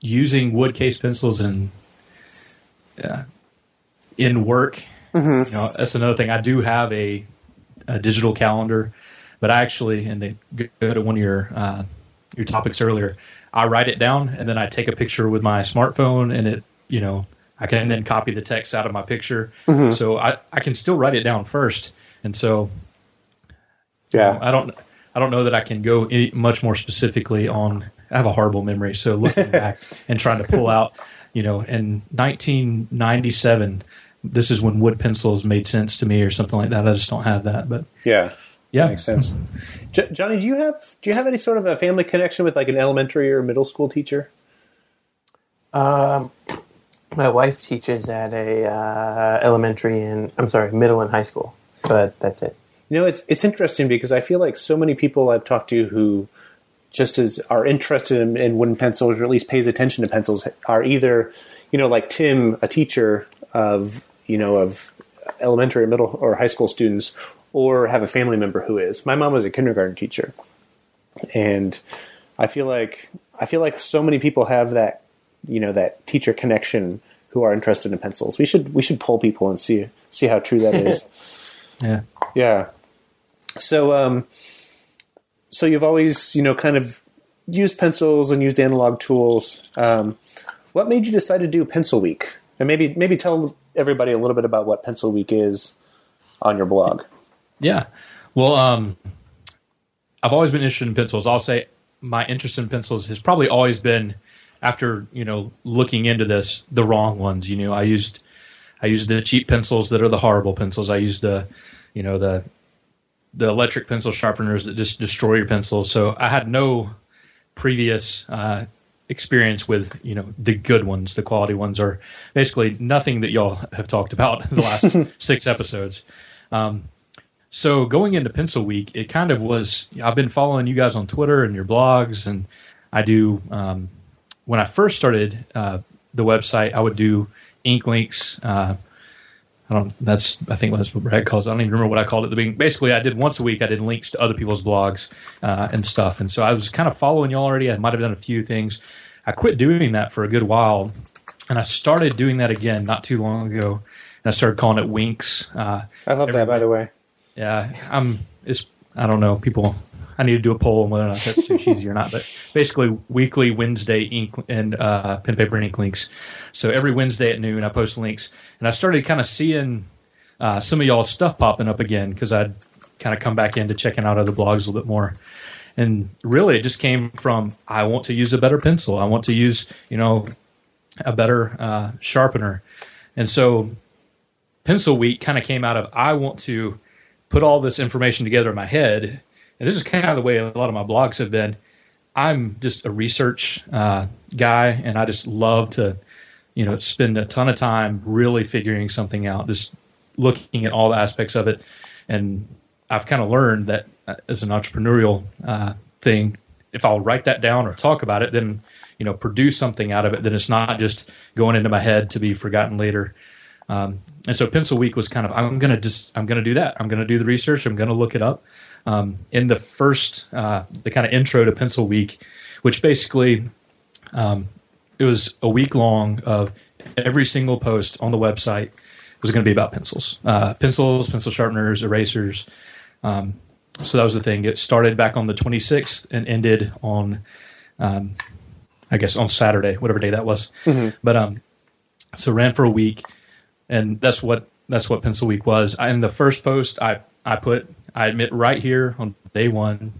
Speaker 3: using wood case pencils and uh, in work. You know, that's another thing. I do have a, a digital calendar, but I actually, and they go to one of your uh, your topics earlier. I write it down and then I take a picture with my smartphone, and it, you know, I can then copy the text out of my picture, so I I can still write it down first, and so
Speaker 1: Yeah.
Speaker 3: I don't I don't know that I can go any, much more specifically on. I have a horrible memory, so looking back and trying to pull out, you know, in 1997, this is when wood pencils made sense to me, or something like that. I just don't have that, but
Speaker 1: Yeah.
Speaker 3: yeah,
Speaker 1: Makes sense. J- Johnny, do you have do you have any sort of a family connection with like an elementary or middle school teacher?
Speaker 2: Um, my wife teaches at a uh, elementary and I'm sorry, middle and high school, but that's it.
Speaker 1: You know, it's it's interesting because I feel like so many people I've talked to who just as are interested in, in wooden pencils or at least pays attention to pencils are either, you know, like Tim, a teacher of you know of elementary, middle, or high school students, or have a family member who is. My mom was a kindergarten teacher, and I feel like I feel like so many people have that you know that teacher connection who are interested in pencils. We should we should poll people and see see how true that is.
Speaker 3: Yeah.
Speaker 1: Yeah. So, um, so you've always, you know, kind of used pencils and used analog tools. Um, what made you decide to do Pencil Week? And maybe, maybe tell everybody a little bit about what Pencil Week is on your blog.
Speaker 3: Yeah. Well, um, I've always been interested in pencils. I'll say my interest in pencils has probably always been after, you know, looking into this, the wrong ones. You know, I used, I used the cheap pencils that are the horrible pencils. I used the, you know, the, the electric pencil sharpeners that just destroy your pencils. So I had no previous, uh, experience with you know the good ones the quality ones are basically nothing that y'all have talked about in the last six episodes um, so going into pencil week it kind of was i've been following you guys on twitter and your blogs and i do um, when i first started uh, the website i would do ink links uh, I don't. That's I think that's what Brad calls. It. I don't even remember what I called it. at The beginning. Basically, I did once a week. I did links to other people's blogs uh, and stuff. And so I was kind of following you already. I might have done a few things. I quit doing that for a good while, and I started doing that again not too long ago. And I started calling it Winks. Uh,
Speaker 1: I love that, by the way.
Speaker 3: yeah, I'm. It's. I don't know. People. I need to do a poll on whether or not that's too cheesy or not. But basically, weekly Wednesday ink and uh, pen paper and ink links. So every Wednesday at noon, I post links, and I started kind of seeing uh, some of y'all's stuff popping up again because I'd kind of come back into checking out other blogs a little bit more. And really, it just came from I want to use a better pencil. I want to use you know a better uh, sharpener, and so Pencil Week kind of came out of I want to put all this information together in my head. And this is kind of the way a lot of my blogs have been. I'm just a research uh, guy, and I just love to, you know, spend a ton of time really figuring something out, just looking at all the aspects of it. And I've kind of learned that uh, as an entrepreneurial uh, thing, if I'll write that down or talk about it, then you know, produce something out of it. Then it's not just going into my head to be forgotten later. Um, and so Pencil Week was kind of I'm gonna just I'm gonna do that. I'm gonna do the research. I'm gonna look it up. Um, in the first uh, the kind of intro to Pencil Week, which basically um, it was a week long of every single post on the website was going to be about pencils, uh, pencils, pencil sharpeners, erasers. Um, so that was the thing. It started back on the 26th and ended on, um, I guess, on Saturday, whatever day that was. But um, so ran for a week, and that's what that's what Pencil Week was. I, in the first post, I I put I admit right here on day one.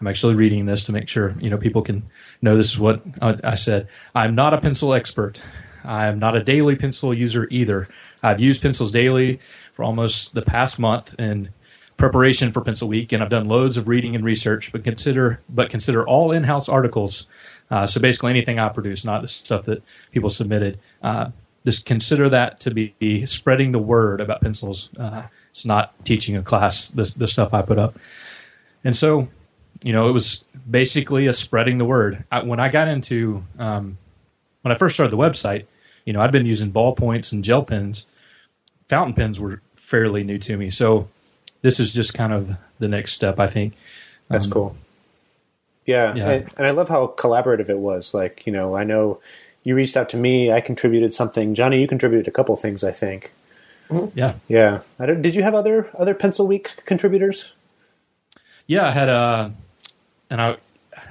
Speaker 3: I'm actually reading this to make sure you know people can know this is what I, said. I'm not a pencil expert. I'm not a daily pencil user either. I've used pencils daily for almost the past month, in preparation for Pencil Week, and I've done loads of reading and research. But consider but consider all in-house articles. Uh, so basically, anything I produce, not the stuff that people submitted. Uh, just consider that to be spreading the word about pencils. Uh, it's not teaching a class the, the stuff I put up. And so, you know, it was basically a spreading the word. I, when I got into um, when I first started the website, you know, I'd been using ballpoints and gel pens. Fountain pens were fairly new to me, so this is just kind of the next step. I think
Speaker 1: That's
Speaker 3: Um,
Speaker 1: cool. Yeah,
Speaker 3: yeah.
Speaker 1: And, and I love how collaborative it was. Like, you know, I know you reached out to me. I contributed something. Johnny, you contributed a couple things. I think.
Speaker 3: Yeah,
Speaker 1: Yeah. I don't, did you have other other Pencil Week contributors?
Speaker 3: yeah. I had a, and I,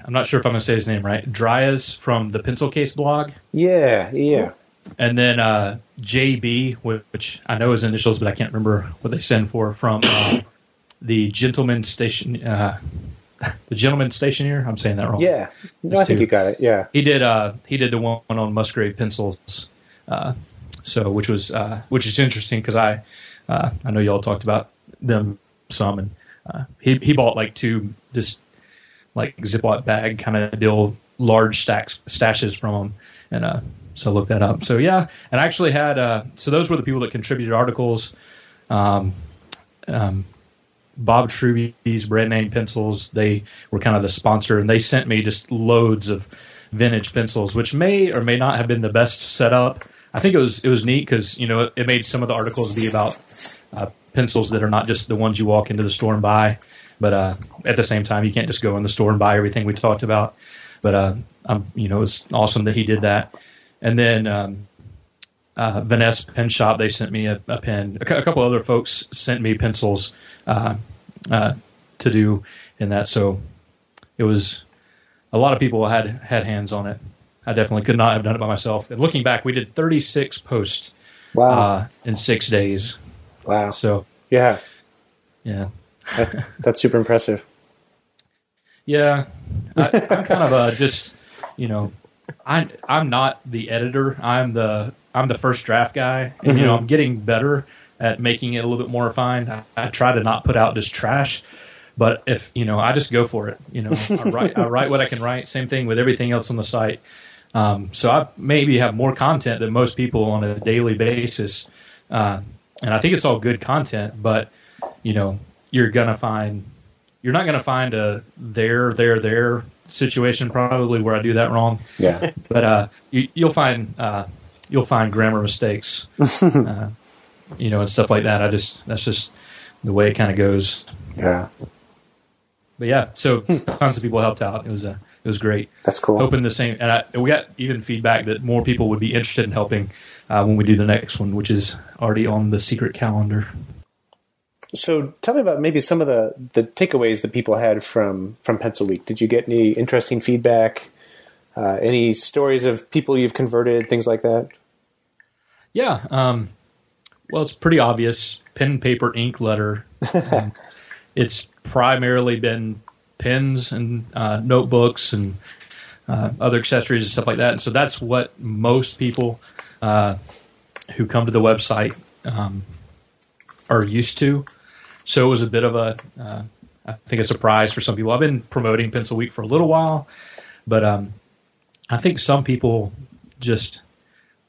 Speaker 3: I'm not sure if I'm going to say his name right. Dryas from the Pencil Case blog,
Speaker 1: Yeah. Yeah.
Speaker 3: and then uh, JB, which I know his initials, but I can't remember what they stand for. From uh, the Gentleman Station, uh, the Gentleman Stationeer. I'm saying that wrong.
Speaker 1: Yeah. No, I think
Speaker 3: two.
Speaker 1: you got it. Yeah.
Speaker 3: he did uh he did the one on Musgrave pencils uh so which was uh which is interesting because i uh i know y'all talked about them some and uh he he bought like two just like ziploc bag kind of deal large stacks stashes from them and uh so look that up so yeah and i actually had uh so those were the people that contributed articles um um Bob Truby's brand name pencils. They were kind of the sponsor, and they sent me just loads of vintage pencils, which may or may not have been the best setup. I think it was it was neat because you know it, made some of the articles be about uh, pencils that are not just the ones you walk into the store and buy, but uh, at the same time you can't just go in the store and buy everything we talked about. But uh, um, you know it was awesome that he did that, and then. Um, uh, Vanness Pen Shop, they sent me a, a pen. A, couple other folks sent me pencils uh, uh, to do in that. So it was a lot of people had had hands on it. I definitely could not have done it by myself. And looking back, we did 36 posts
Speaker 1: Wow.
Speaker 3: uh, in six days.
Speaker 1: wow.
Speaker 3: So
Speaker 1: Yeah.
Speaker 3: yeah,
Speaker 1: That, that's super impressive.
Speaker 3: yeah. I, I'm kind of a just you know, I I'm not the editor. I'm the I'm the first draft guy, and you know I'm getting better at making it a little bit more refined. I, I try to not put out just trash. But if you know, I just go for it. You know, I write, I write what I can write. Same thing with everything else on the site. Um, so I maybe have more content than most people on a daily basis, uh, and I think it's all good content. But you know, you're gonna find you're not gonna find a there there there situation probably where I do that wrong.
Speaker 1: Yeah.
Speaker 3: But uh, you, you'll find uh, you'll find grammar mistakes, uh, you know, and stuff like that. I just that's just the way it kind of goes.
Speaker 1: yeah.
Speaker 3: But yeah, so tons of people helped out. It was uh, it was great.
Speaker 1: That's cool.
Speaker 3: Hoping the same, and, I, we got even feedback that more people would be interested in helping uh, when we do the next one, which is already on the secret calendar.
Speaker 1: So tell me about maybe some of the, the takeaways that people had from, from Pencil Week. Did you get any interesting feedback? Uh, any stories of people you've converted, things like that?
Speaker 3: Yeah. Um, well, it's pretty obvious. Pen, paper, ink, letter. Um, it's primarily been pens and uh, notebooks and uh, other accessories and stuff like that. And so that's what most people uh, who come to the website um, are used to. So it was a bit of a, uh, I think, a surprise for some people. I've been promoting Pencil Week for a little while, but um, I think some people just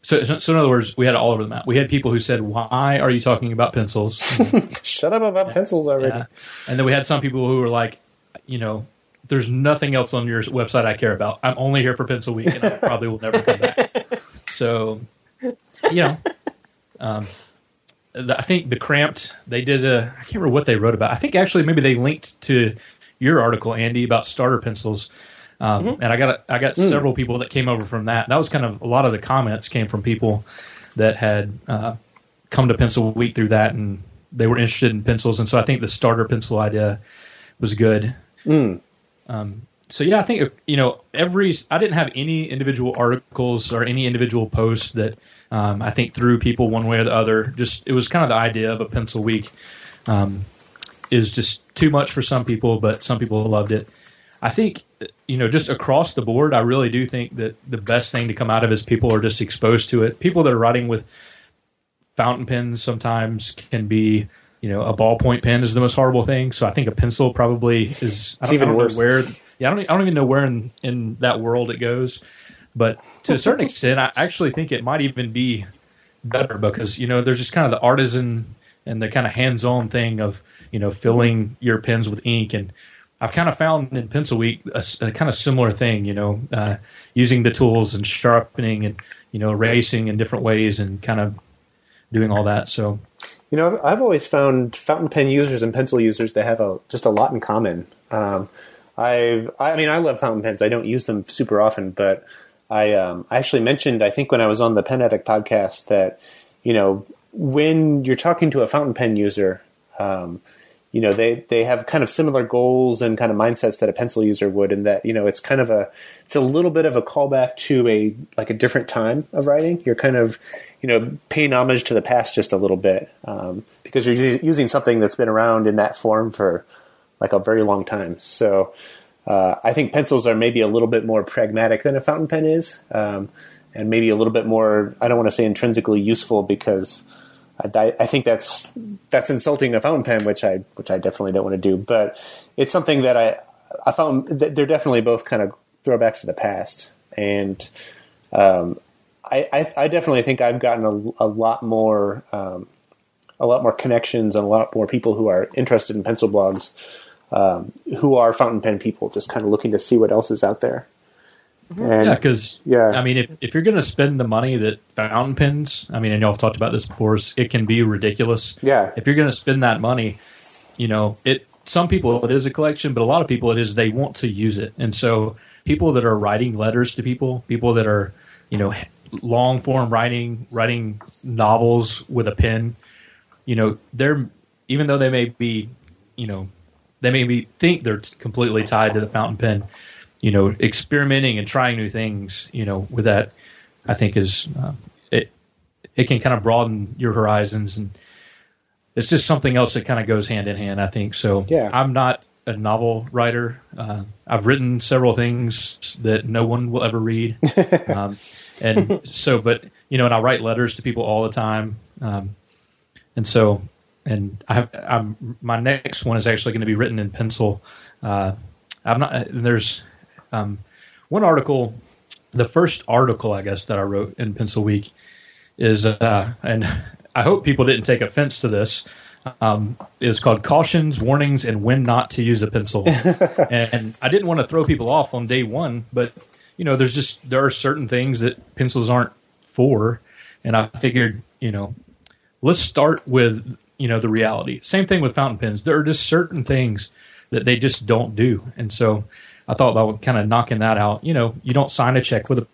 Speaker 3: so, so in other words, we had it all over the map. We had people who said, "Why are you talking about pencils?"
Speaker 1: Shut up about pencils already.
Speaker 3: Yeah. And then we had some people who were like, you know, there's nothing else on your website I care about. I'm only here for Pencil Week, and I probably will never come back. So, you know, um, the, I think the Cramped they did a I can't remember what they wrote about. I think actually maybe they linked to your article, Andy, about starter pencils. Um, And I got a, I got several people that came over from that. That was kind of a lot of the comments came from people that had uh, come to Pencil Week through that, and they were interested in pencils. And so I think the starter pencil idea was good. Um, so yeah, I think you know every. I didn't have any individual articles or any individual posts that um, I think threw people one way or the other. Just it was kind of the idea of a pencil week um, is just too much for some people, but some people loved it. I think you know just across the board, I really do think that the best thing to come out of is people are just exposed to it. People that are writing with fountain pens sometimes can be you know, a ballpoint pen is the most horrible thing. So I think a pencil probably is. I don't,
Speaker 1: even
Speaker 3: I don't
Speaker 1: worse.
Speaker 3: know where. Yeah, I don't. I don't even know where in in that world it goes. But to a certain extent, I actually think it might even be better because you know there's just kind of the artisan and the kind of hands-on thing of you know filling your pens with ink and I've kind of found in Pencil Week a kind of similar thing, you know, uh, using the tools and sharpening and you know erasing in different ways and kind of doing all that. So
Speaker 1: You know, I've always found fountain pen users and pencil users they have a just a lot in common. Um, I I mean, I love fountain pens. I don't use them super often, but I um, I actually mentioned I think when I was on the Pen Addict podcast that you know when you're talking to a fountain pen user. Um, you know they they have kind of similar goals and kind of mindsets that a pencil user would and that you know it's kind of a it's a little bit of a callback to a like a different time of writing you're kind of you know paying homage to the past just a little bit um, because you're using something that's been around in that form for like a very long time so uh, I think pencils are maybe a little bit more pragmatic than a fountain pen is um, and maybe a little bit more I don't want to say intrinsically useful because I, I think that's that's insulting a fountain pen, which I which I definitely don't want to do. But it's something that I I found that they're definitely both kind of throwbacks to the past, and um, I, I I definitely think I've gotten a, a lot more um, a lot more connections and a lot more people who are interested in pencil blogs, um, who are fountain pen people, just kind of looking to see what else is out there. And
Speaker 3: yeah, because
Speaker 1: yeah.
Speaker 3: I mean, if if you're going to spend the money that fountain pens, I mean, and y'all have talked about this before, it can be ridiculous.
Speaker 1: Yeah.
Speaker 3: If you're going to spend that money, you know, it. Some people it is a collection, but a lot of people it is they want to use it, and so people that are writing letters to people, people that are, you know, long form writing, writing novels with a pen, you know, they're even though they may be, you know, they may be think they're completely tied to the fountain pen. You know, experimenting and trying new things. You know, with that, I think is um, it. It can kind of broaden your horizons, and it's just something else that kind of goes hand in hand. I think so.
Speaker 1: Yeah.
Speaker 3: I'm not a novel writer. Uh, I've written several things that no one will ever read, um, and so, but you know, and I write letters to people all the time, um, and so, and I have, I'm my next one is actually going to be written in pencil. Uh, I'm not. and There's um, one article, the first article I guess that I wrote in Pencil Week is, uh, and I hope people didn't take offense to this. Um, it was called Cautions, Warnings, and When Not to Use a Pencil. and I didn't want to throw people off on day one, but you know, there's just there are certain things that pencils aren't for, and I figured, you know, let's start with you know the reality. Same thing with fountain pens. There are just certain things that they just don't do, and so I thought about kind of knocking that out. You know, you don't sign a check with a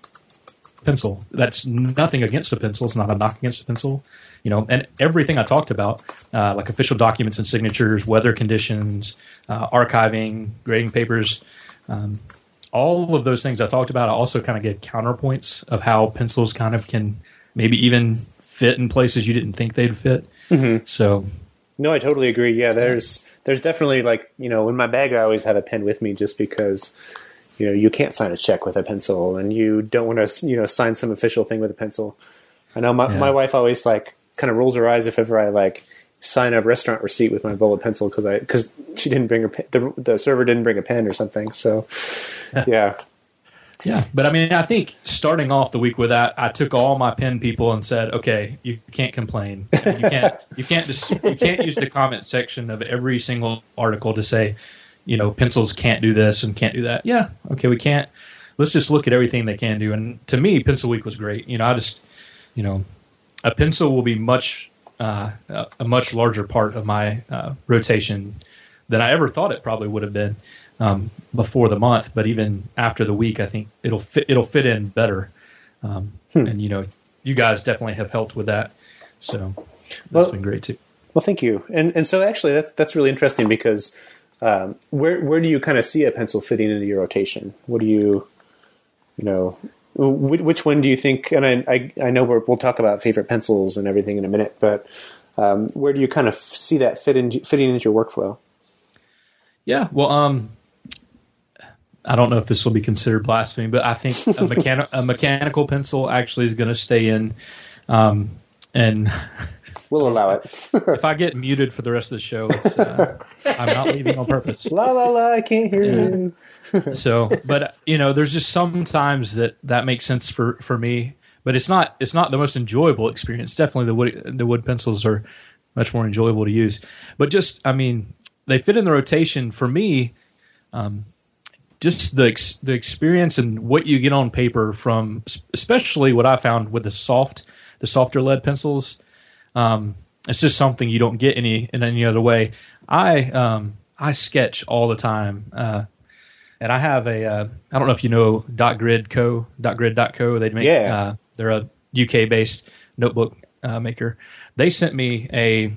Speaker 3: pencil. That's nothing against the pencil. It's not a knock against the pencil. You know, and everything I talked about, uh, like official documents and signatures, weather conditions, uh, archiving, grading papers, um, all of those things I talked about. I also kind of gave counterpoints of how pencils kind of can maybe even fit in places you didn't think they'd fit. So
Speaker 1: No, I totally agree. Yeah, there's there's definitely like you know in my bag I always have a pen with me just because you know you can't sign a check with a pencil and you don't want to you know sign some official thing with a pencil. I know my
Speaker 3: Yeah.
Speaker 1: my wife always like kind of rolls her eyes if ever I like sign a restaurant receipt with my bullet pencil because I because she didn't bring her pen, the the server didn't bring a pen or something. So yeah,
Speaker 3: Yeah, but I mean, I think starting off the week with that, I took all my pen people and said, "Okay, you can't complain. You can't. You can't just. You can't use the comment section of every single article to say, you know, pencils can't do this and can't do that. Yeah, okay, we can't. Let's just look at everything they can do. And to me, Pencil Week was great. You know, I just, you know, a pencil will be much uh, a much larger part of my uh, rotation than I ever thought it probably would have been um, before the month. But even after the week, I think it'll fit. It'll fit in better. Um, And you know, you guys definitely have helped with that. So that's
Speaker 1: Well-
Speaker 3: been great too.
Speaker 1: Well, thank you. And and so actually, that's that's really interesting because um, where where do you kind of see a pencil fitting into your rotation? What do you, you know, wh- which one do you think? And I I, I know we're, we'll talk about favorite pencils and everything in a minute, but um, where do you kind of see that fit in, fitting into your workflow?
Speaker 3: Yeah. Well, um, I don't know if this will be considered blasphemy, but I think a, mechani- a mechanical pencil actually is going to stay in. Um, and
Speaker 1: We'll allow it.
Speaker 3: if I get muted for the rest of the show, it's, uh, I'm not leaving on purpose.
Speaker 1: la la la! I can't hear you.
Speaker 3: So, but you know, there's just sometimes that that makes sense for for me, but it's not it's not the most enjoyable experience. Definitely the wood the wood pencils are much more enjoyable to use. But just I mean, they fit in the rotation for me. Um, just the ex- the experience and what you get on paper from, especially what I found with the soft the softer lead pencils. Um, it's just something you don't get any in any other way. I um, I sketch all the time. Uh, and I have a uh, I don't know if you know Dot Grid Co. Dot Grid Co. They make
Speaker 1: Yeah.
Speaker 3: uh, they're a UK based notebook uh, maker. They sent me a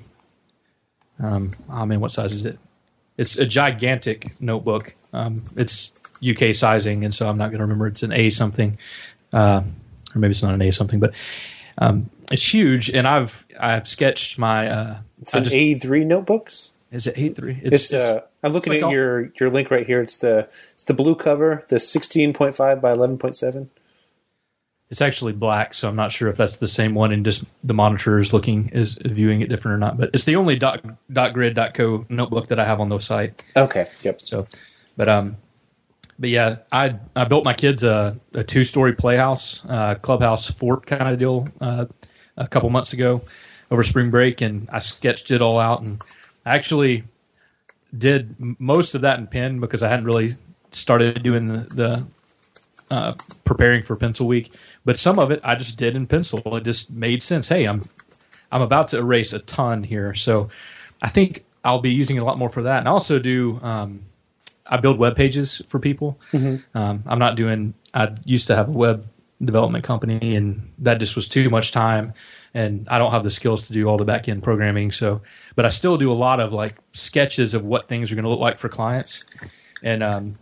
Speaker 3: um I mean what size is it? It's a gigantic notebook. Um, it's UK sizing, and so I'm not going to remember. It's an A something, uh, or maybe it's not an A something, but um, it's huge. And I've I've sketched my. Uh,
Speaker 1: It's
Speaker 3: I
Speaker 1: an A three notebooks.
Speaker 3: is it A three?
Speaker 1: It's, uh, I'm looking
Speaker 3: like
Speaker 1: at
Speaker 3: all-
Speaker 1: your your link right here. It's the it's the blue cover, the 16.5 by 11.7.
Speaker 3: It's actually black, so I'm not sure if that's the same one and just the monitor is looking is viewing it different or not. But it's the only dot, dot grid dot co notebook that I have on the site.
Speaker 1: Okay. Yep.
Speaker 3: So, but um, but yeah, I I built my kids a, a two story playhouse, uh, clubhouse fort kind of deal uh, a couple months ago over spring break, and I sketched it all out, and I actually did most of that in pen because I hadn't really started doing the, the uh, preparing for pencil week, but some of it I just did in pencil. It just made sense. Hey, I'm I'm about to erase a ton here, so I think I'll be using it a lot more for that. And I also do um, I build web pages for people. Um, I'm not doing. I used to have a web development company, and that just was too much time, and I don't have the skills to do all the back end programming. So, but I still do a lot of like sketches of what things are going to look like for clients, and um,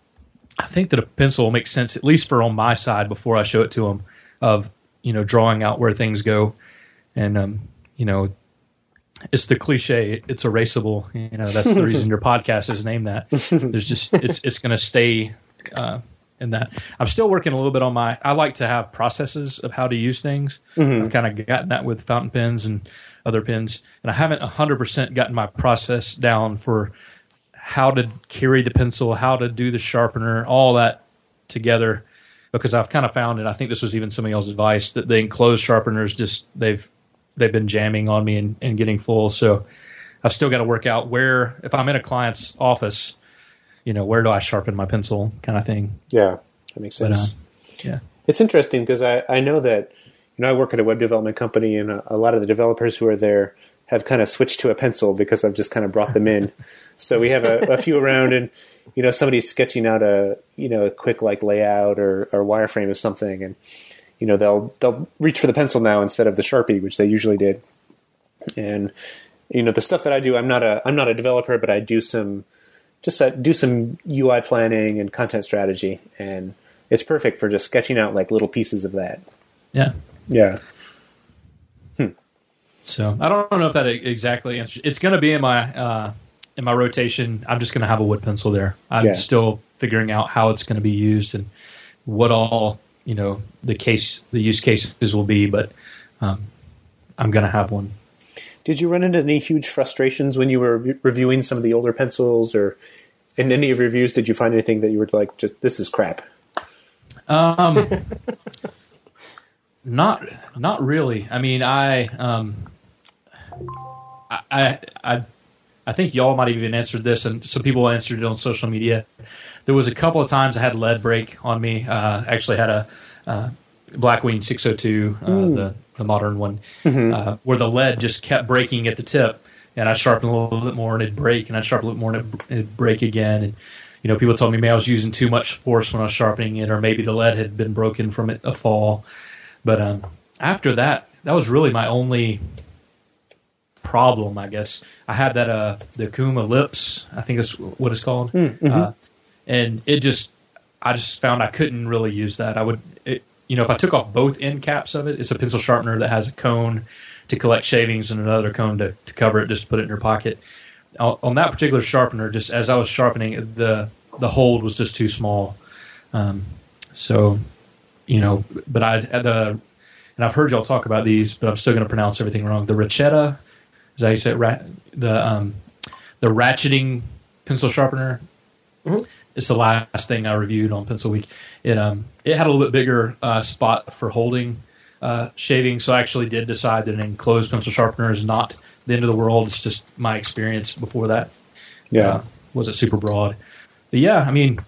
Speaker 3: I think that a pencil will make sense at least for on my side before I show it to them of you know drawing out where things go, and um, you know it's the cliche it's erasable you know that's the reason your podcast is named that there's just it's it's going to stay uh, in that. I'm still working a little bit on my i like to have processes of how to use things. Mm-hmm. I've kind of gotten that with fountain pens and other pens and i haven't 100% gotten my process down for how to carry the pencil how to do the sharpener all that together because i've kind of found and i think this was even some of y'all's advice that the enclosed sharpeners just they've they've been jamming on me and, and getting full. So I've still got to work out where, if I'm in a client's office, you know, where do I sharpen my pencil kind of thing.
Speaker 1: Yeah, that makes
Speaker 3: But,
Speaker 1: sense.
Speaker 3: uh, yeah.
Speaker 1: It's interesting because I, I know that you know I work at a web development company and a, a lot of the developers who are there have kind of switched to a pencil because I've just kind of brought them in. so we have a, a few around and you know somebody's sketching out a you know a quick like layout or, or wireframe of something and you know they'll they'll reach for the pencil now instead of the sharpie which they usually did. And you know the stuff that I do I'm not a I'm not a developer but I do some just uh, do some UI planning and content strategy and it's perfect for just sketching out like little pieces of that.
Speaker 3: Yeah.
Speaker 1: Yeah.
Speaker 3: So I don't know if that exactly answers. It's going to be in my uh, in my rotation. I'm just going to have a wood pencil there. I'm
Speaker 1: Yeah.
Speaker 3: still figuring out how it's going to be used and what all you know the case the use cases will be. But um, I'm going to have one.
Speaker 1: Did you run into any huge frustrations when you were re- reviewing some of the older pencils, or in any of your reviews, did you find anything that you were like, "Just this is crap"?
Speaker 3: Um, not not really. I mean, I um, I, I I I think y'all might have even answered this, and some people answered it on social media. There was a couple of times I had lead break on me. Uh, actually, had a uh, Blackwing 602, uh, the the modern one, uh, where the lead just kept breaking at the tip, and I sharpened a little bit more and it'd break, and I sharpened a little more and it'd, break again, and you know, people told me maybe I was using too much force when I was sharpening it, or maybe the lead had been broken from it, a fall. But um, after that, that was really my only problem, I guess. I had that uh, the Kuma Lips, I think that's what it's called, uh, and it just, I just found I couldn't really use that. I would, it, you know, if I took off both end caps of it, it's a pencil sharpener that has a cone to collect shavings and another cone to, to cover it, just to put it in your pocket on that particular sharpener, just as I was sharpening, the the hold was just too small. Um, so, you know, but I the and I've heard y'all talk about these, but I'm still going to pronounce everything wrong. The Rachetta Is that you say it? Ra- the um, the ratcheting pencil sharpener.
Speaker 2: Mhm.
Speaker 3: It's the last thing I reviewed on Pencil Week. It um it had a little bit bigger uh, spot for holding uh, shaving, so I actually did decide that an enclosed pencil sharpener is not the end of the world. It's just my experience before that
Speaker 1: Yeah.
Speaker 3: uh, wasn't super broad. But yeah, I mean,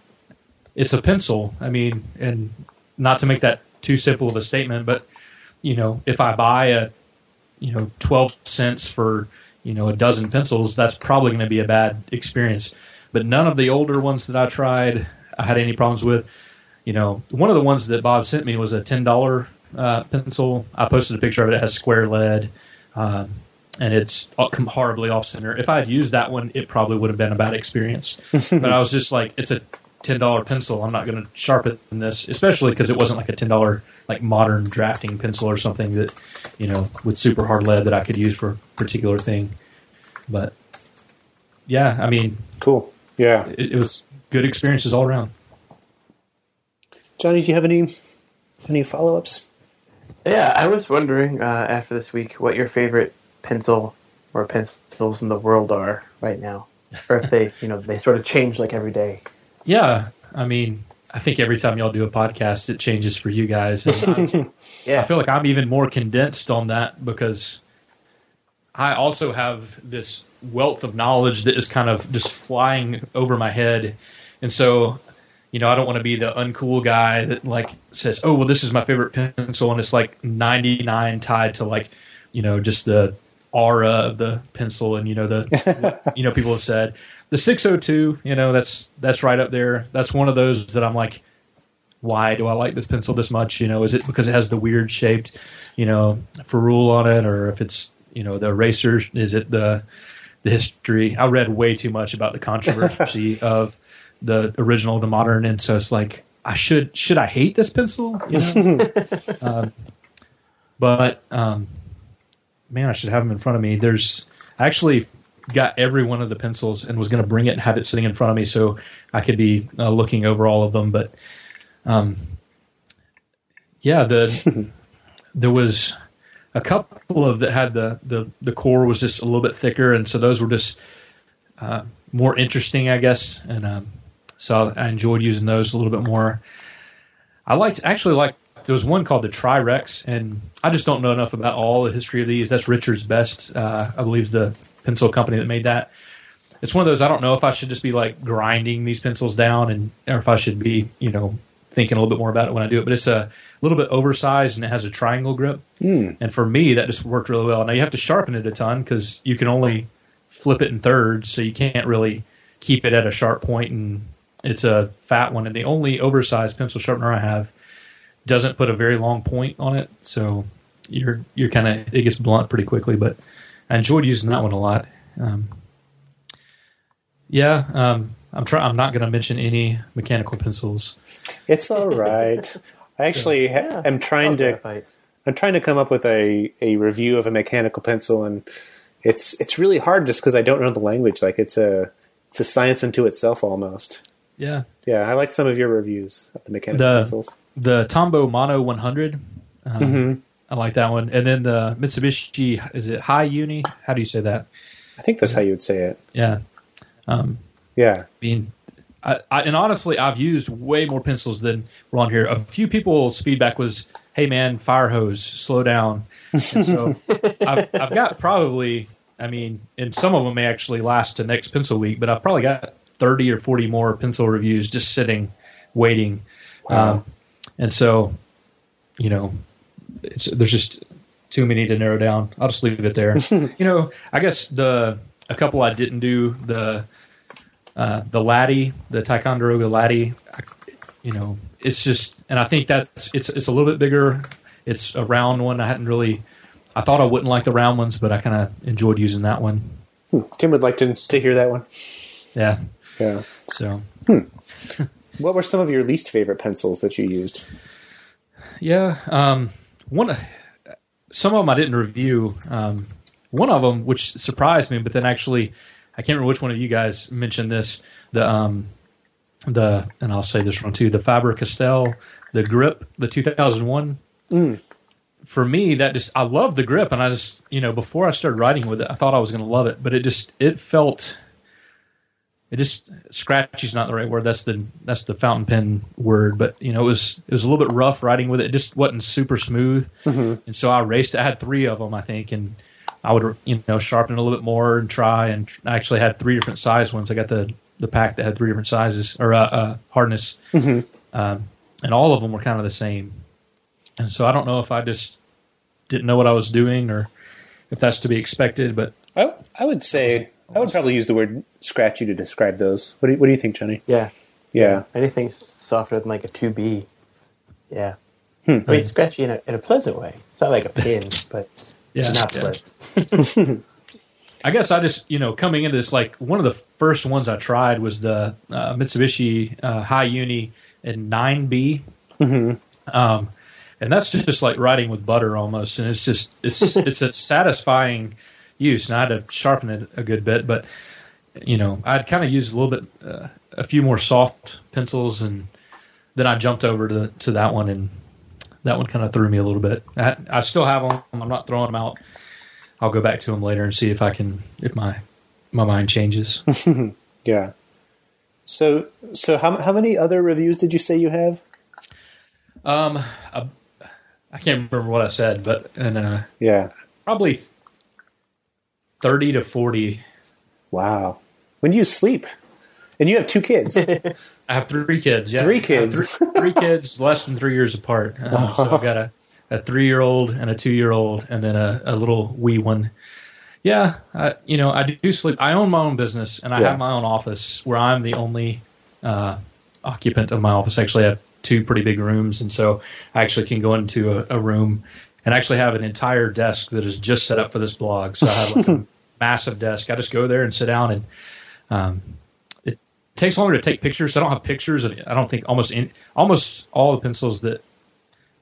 Speaker 3: it's a pencil. I mean, and not to make that too simple of a statement, but you know, if I buy a, you know, twelve cents for you know a dozen pencils, that's probably going to be a bad experience. But none of the older ones that I tried, I had any problems with. You know, one of the ones that Bob sent me was a ten dollar uh, pencil. I posted a picture of it. It has square lead. Um, and it's horribly off center. If I had used that one, it probably would have been a bad experience. but I was just like, it's a ten dollar pencil. I'm not going to sharpen this, especially because it wasn't like a ten dollar like modern drafting pencil or something that you know with super hard lead that I could use for a particular thing. But yeah, I mean,
Speaker 1: Cool. Yeah.
Speaker 3: it, it was good experiences all around.
Speaker 1: Johnny, do you have any any follow ups?
Speaker 2: Yeah, I was wondering uh, after this week what your favorite pencil or pencils in the world are right now, or if they, you know, they sort of change like every day.
Speaker 3: Yeah, I mean, I think every time y'all do a podcast, it changes for you guys. And
Speaker 2: Yeah,
Speaker 3: I feel like I'm even more condensed on that because I also have this wealth of knowledge that is kind of just flying over my head. And so, you know, I don't want to be the uncool guy that like says, "Oh, well, this is my favorite pencil," and it's like 99 tied to like, you know, just the aura of the pencil, and you know the, you know, people have said the 602. You know, that's that's right up there. That's one of those that I'm like, why do I like this pencil this much? You know, is it because it has the weird shaped, you know, ferrule on it, or if it's you know the eraser? Is it the the history? I read way too much about the controversy of the original to modern, and so it's like I should should I hate this pencil? You know, um, but um, man, I should have them in front of me. There's I actually got every one of the pencils and was going to bring it and have it sitting in front of me so I could be uh, looking over all of them, but um, yeah, the there was a couple of that had the, the the core was just a little bit thicker, and so those were just uh, more interesting, I guess. And um, so I enjoyed using those a little bit more. I liked actually like there was one called the Tri-Rex, and I just don't know enough about all the history of these. That's Richard's Best, uh, I believe, is the pencil company that made that. It's one of those I don't know if I should just be like grinding these pencils down, and or if I should be, you know, thinking a little bit more about it when I do it. But it's a little bit oversized and it has a triangle grip. And for me, that just worked really well. Now you have to sharpen it a ton because you can only flip it in thirds, so you can't really keep it at a sharp point. And it's a fat one. And the only oversized pencil sharpener I have doesn't put a very long point on it, so you're you're kind of it gets blunt pretty quickly. But I enjoyed using that one a lot. Um, yeah, um, I'm try- I'm not going to mention any mechanical pencils.
Speaker 1: It's all right. I actually ha-
Speaker 2: Yeah,
Speaker 1: am trying to. I'm trying to come up with a, a review of a mechanical pencil, and it's it's really hard just because I don't know the language. Like it's a it's a science unto itself almost.
Speaker 3: Yeah,
Speaker 1: Yeah, I like some of your reviews of the mechanical
Speaker 3: The-
Speaker 1: pencils.
Speaker 3: the Tombow Mono 100. Um,
Speaker 1: Mhm.
Speaker 3: I like that one, and then the Mitsubishi is it Hi-Uni? How do you say that?
Speaker 1: I think that's how you would say it.
Speaker 3: Yeah. Um,
Speaker 1: Yeah,
Speaker 3: I mean, I, I, and honestly, I've used way more pencils than were on here. A few people's feedback was, "Hey, man, fire hose, slow down." And so I've, I've got probably, I mean, and some of them may actually last to next pencil week, but I've probably got thirty or forty more pencil reviews just sitting, waiting.
Speaker 1: Wow.
Speaker 3: Um, and so, you know, it's, there's just too many to narrow down. I'll just leave it there. you know, I guess the a couple I didn't do the uh, the Laddie, the Ticonderoga Laddie. You know, it's just, and I think that's it's it's a little bit bigger. It's a round one. I hadn't really. I thought I wouldn't like the round ones, but I kind of enjoyed using that one.
Speaker 1: Hmm. Tim would like to to hear that one.
Speaker 3: Yeah.
Speaker 1: Yeah.
Speaker 3: So
Speaker 1: What were some of your least favorite pencils that you used?
Speaker 3: yeah, um, one. Some of them I didn't review. Um, one of them, which surprised me, but then actually, I can't remember which one of you guys mentioned this. The um, the and I'll say this one too. The Faber Castell, the grip, the 2001. for me, that just I love the grip, and I just you know before I started writing with it, I thought I was going to love it, but it just it felt it just scratchy is not the right word. That's the that's the fountain pen word, but you know it was it was a little bit rough writing with it. It just wasn't super smooth,
Speaker 1: Mm-hmm.
Speaker 3: and so I raced. I had three of them, I think, and I would you know sharpen it a little bit more and try. And I actually had three different size ones. I got the the pack that had three different sizes or uh, uh, hardness,
Speaker 1: Mm-hmm.
Speaker 3: um, and all of them were kind of the same. And so I don't know if I just didn't know what I was doing or if that's to be expected, but
Speaker 1: I, I would say I would probably use the word scratchy to describe those. What do you, what do you think, Johnny?
Speaker 2: Yeah.
Speaker 1: Yeah.
Speaker 2: Anything softer than like a 2B. Yeah.
Speaker 1: Hmm.
Speaker 2: I mean, scratchy in a, in a pleasant way. It's not like a pin, but
Speaker 3: yeah,
Speaker 2: it's not
Speaker 3: yeah.
Speaker 2: pleasant.
Speaker 3: I guess I just, you know, coming into this, like one of the first ones I tried was the uh, Mitsubishi uh, Hi-Uni and 9B. Um, and that's just like riding with butter almost. And it's just, it's, it's a satisfying use. And I had to sharpen it a good bit, but, you know, I'd kind of used a little bit, uh, a few more soft pencils. And then I jumped over to, to that one and that one kind of threw me a little bit. I, I still have them. I'm not throwing them out. I'll go back to them later and see if I can if my my mind changes.
Speaker 1: Yeah. So so how how many other reviews did you say you have?
Speaker 3: um, I, I can't remember what I said, but and uh,
Speaker 1: Yeah.
Speaker 3: probably thirty to forty.
Speaker 1: Wow. When do you sleep? And you have two kids.
Speaker 3: I have three kids. Yeah,
Speaker 1: Three kids.
Speaker 3: three, three kids, less than three years apart. Um, so I've got a, a three year old and a two year old, and then a, a little wee one. Yeah, I, you know, I do sleep. I own my own business, and I
Speaker 1: Yeah.
Speaker 3: have my own office where I'm the only uh, occupant of my office. Actually, I have two pretty big rooms, and so I actually can go into a, a room and actually have an entire desk that is just set up for this blog. So I have like a massive desk. I just go there and sit down and um, takes longer to take pictures. So I don't have pictures, and I don't think almost in, almost all the pencils that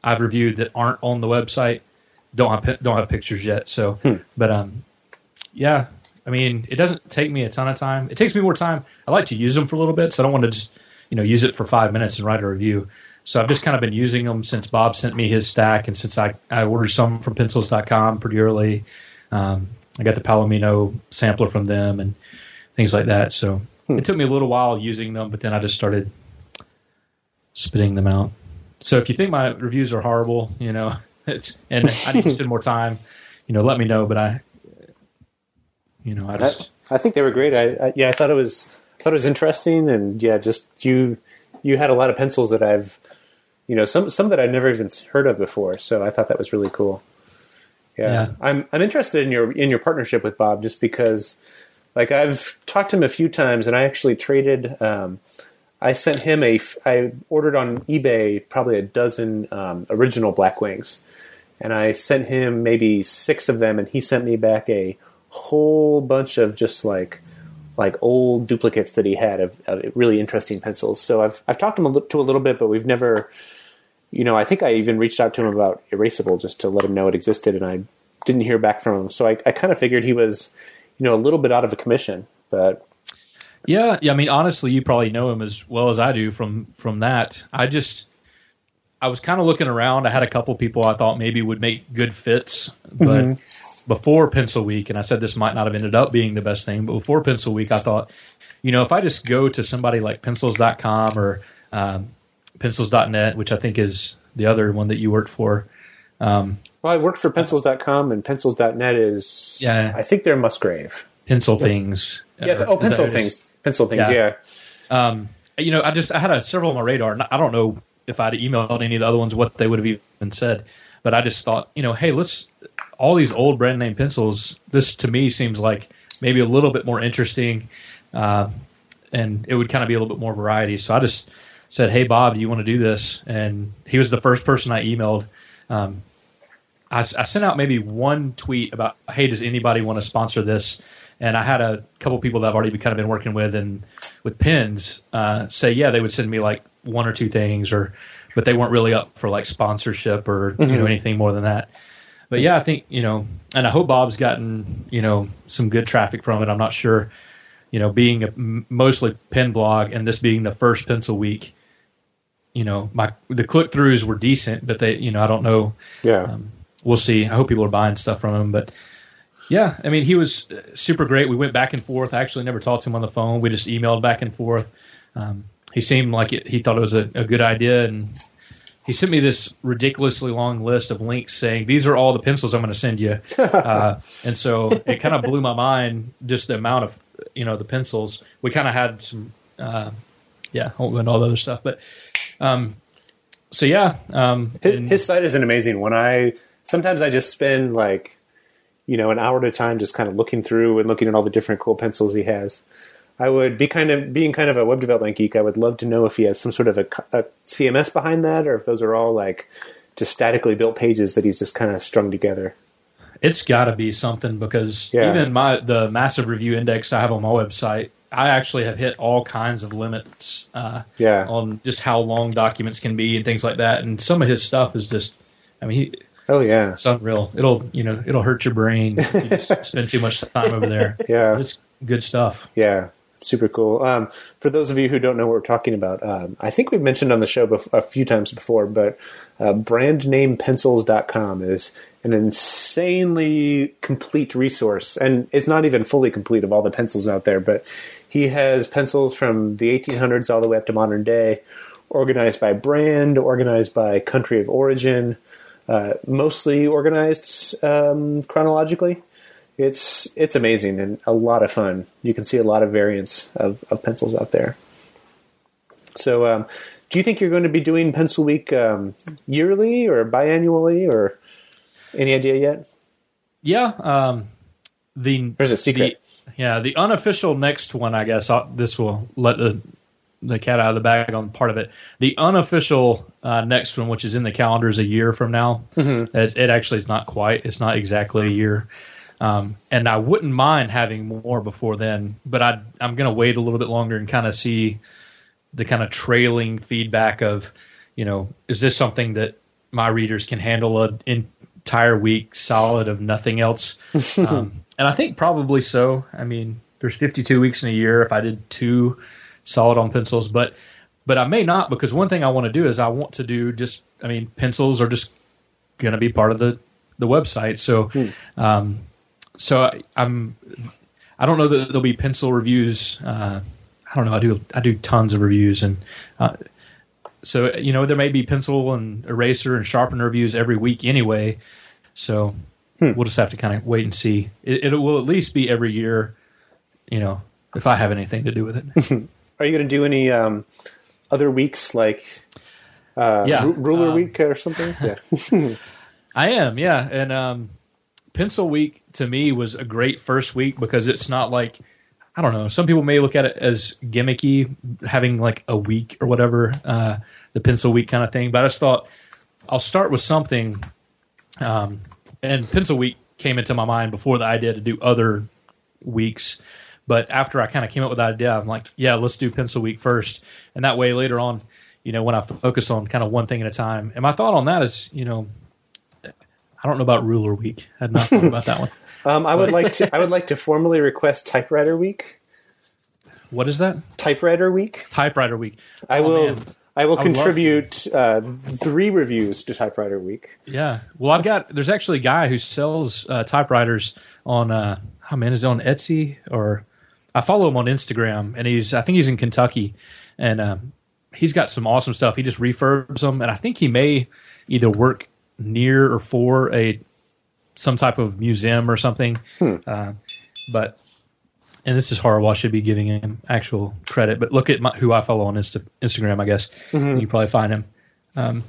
Speaker 3: I've reviewed that aren't on the website don't have don't have pictures yet. So, but um, yeah, I mean, it doesn't take me a ton of time. It takes me more time. I like to use them for a little bit, so I don't want to just you know use it for five minutes and write a review. So I've just kind of been using them since Bob sent me his stack, and since I I ordered some from Pencils.com pretty early. Um, I got the Palomino sampler from them and things like that. So Hmm. it took me a little while using them, but then I just started spitting them out. So if you think my reviews are horrible, you know, it's and I need to spend more time, you know, let me know. But I, you know, I
Speaker 1: I,
Speaker 3: just
Speaker 1: I think they were great. I, I yeah, I thought it was thought it was interesting, and yeah, just you you had a lot of pencils that I've you know some some that I'd never even heard of before. So I thought that was really cool. Yeah,
Speaker 3: Yeah.
Speaker 1: I'm I'm interested in your in your partnership with Bob just because like I've talked to him a few times, and I actually traded. Um, I sent him a. I ordered on eBay probably a dozen um, original Blackwings, and I sent him maybe six of them, and he sent me back a whole bunch of just like like old duplicates that he had of, of really interesting pencils. So I've I've talked to him a, to a little bit, but we've never, you know, I think I even reached out to him about Erasable just to let him know it existed, and I didn't hear back from him. So I, I kind of figured he was, you know, a little bit out of a commission, but
Speaker 3: Yeah, yeah. I mean, honestly, you probably know him as well as I do from from that. I just, I was kind of looking around. I had a couple people I thought maybe would make good fits, but before Pencil Week, and I said this might not have ended up being the best thing, but before Pencil Week, I thought, you know, if I just go to somebody like Pencils.com or um, Pencils.net, which I think is the other one that you worked for.
Speaker 1: Well, I worked for Pencils.com, and Pencils.net is,
Speaker 3: Yeah.
Speaker 1: I think they're Musgrave.
Speaker 3: Pencil things.
Speaker 1: Yeah,
Speaker 3: or-
Speaker 1: oh, pencil
Speaker 3: what it is?
Speaker 1: things, pencil things,
Speaker 3: Yeah.
Speaker 1: yeah.
Speaker 3: um, you know, I just I had a, several on my radar. and I don't know if I'd emailed any of the other ones what they would have even said, but I just thought, you know, hey, let's all these old brand name pencils. This to me seems like maybe a little bit more interesting, uh, and it would kind of be a little bit more variety. So I just said, hey, Bob, do you want to do this? And he was the first person I emailed. Um, I, I sent out maybe one tweet about, hey, does anybody want to sponsor this? And I had a couple people that I've already kind of been working with and with pins uh, say, yeah, they would send me like one or two things, or but they weren't really up for like sponsorship or you know anything more than that. But yeah, I think you know, and I hope Bob's gotten you know some good traffic from it. I'm not sure, you know, being a mostly pen blog and this being the first pencil week, you know, my the click throughs were decent, but they you know I don't know
Speaker 1: Yeah.
Speaker 3: um, we'll see. I hope people are buying stuff from him, but yeah, I mean, he was super great. We went back and forth. I actually never talked to him on the phone. We just emailed back and forth. Um, he seemed like it, he thought it was a, a, good idea, and he sent me this ridiculously long list of links saying these are all the pencils I'm going to send you. Uh, and so it kind of blew my mind just the amount of you know the pencils. We kind of had some, uh, yeah, I won't go into all the other stuff, but um, so yeah, um,
Speaker 1: his, his site is an amazing one. I sometimes I just spend like you know an hour at a time just kind of looking through and looking at all the different cool pencils he has. I would be kind of being kind of a web development geek. I would love to know if he has some sort of a, a CMS behind that, or if those are all like just statically built pages that he's just kind of strung together.
Speaker 3: It's got to be something because yeah. even my the massive review index I have on my website, I actually have hit all kinds of limits. Uh,
Speaker 1: yeah.
Speaker 3: on just how long documents can be and things like that. And some of his stuff is just, I mean, he,
Speaker 1: Oh yeah,
Speaker 3: it's unreal. It'll you know it'll hurt your brain you just spend too much time over there.
Speaker 1: Yeah,
Speaker 3: it's good stuff.
Speaker 1: Yeah, super cool. Um, for those of you who don't know what we're talking about, um, I think we've mentioned on the show bef- a few times before, but uh, brandnamepencils.com is an insanely complete resource, and it's not even fully complete of all the pencils out there, but he has pencils from the 1800s all the way up to modern day, organized by brand, organized by country of origin, uh, mostly organized um, chronologically it's it's amazing and a lot of fun. You can see a lot of variants of, of pencils out there. So, um, do you think you're going to be doing Pencil Week um, yearly or biannually, or any idea yet?
Speaker 3: Yeah, um, the
Speaker 1: there's a secret.
Speaker 3: The, yeah, the unofficial next one, I guess. I'll, this will let the the cat out of the bag on part of it. The unofficial uh, next one, which is in the calendar, is a year from now. Mm-hmm. It, actually is not quite. It's not exactly a year. Um, and I wouldn't mind having more before then, but I, I'm going to wait a little bit longer and kind of see the kind of trailing feedback of, you know, is this something that my readers can handle an entire week solid of nothing else? um, and I think probably so. I mean, there's 52 weeks in a year. If I did two solid on pencils, but but I may not because one thing I want to do is I want to do just. I mean, pencils are just going to be part of the the website. So. Hmm. Um, so I, am I don't know that there'll be pencil reviews. Uh, I don't know. I do I do tons of reviews, and uh, so you know there may be pencil and eraser and sharpener reviews every week anyway. So hmm. we'll just have to kind of wait and see. It, it, will at least be every year. You know, if I have anything to do with it.
Speaker 1: Are you going to do any um, other weeks like uh, yeah, R- ruler um, week or something?
Speaker 3: Yeah. I am, yeah, and um, Pencil Week to me was a great first week because it's not like I don't know. Some people may look at it as gimmicky, having like a week or whatever, uh, the Pencil Week kind of thing. But I just thought I'll start with something. Um, and Pencil Week came into my mind before the idea to do other weeks. But after I kind of came up with that idea, I'm like, yeah, let's do Pencil Week first. And that way later on, you know, when I focus on kind of one thing at a time. And my thought on that is, you know, I don't know about Ruler Week. I had not thought about that one.
Speaker 1: Um, I would like to. I would like to formally request Typewriter Week.
Speaker 3: What is that?
Speaker 1: Typewriter Week.
Speaker 3: Typewriter Week.
Speaker 1: I oh, will. Man. I will I contribute uh, three reviews to Typewriter Week.
Speaker 3: Yeah. Well, I've got. There's actually a guy who sells uh, typewriters on. Uh, oh man, is it on Etsy or? I follow him on Instagram, and he's. I think he's in Kentucky, and um, he's got some awesome stuff. He just refurbs them, and I think he may either work near or for a some type of museum or something. Hmm. Uh, but and this is horrible. I should be giving him actual credit, but look at my, who I follow on Insta, Instagram. I guess mm-hmm. you probably find him. Um,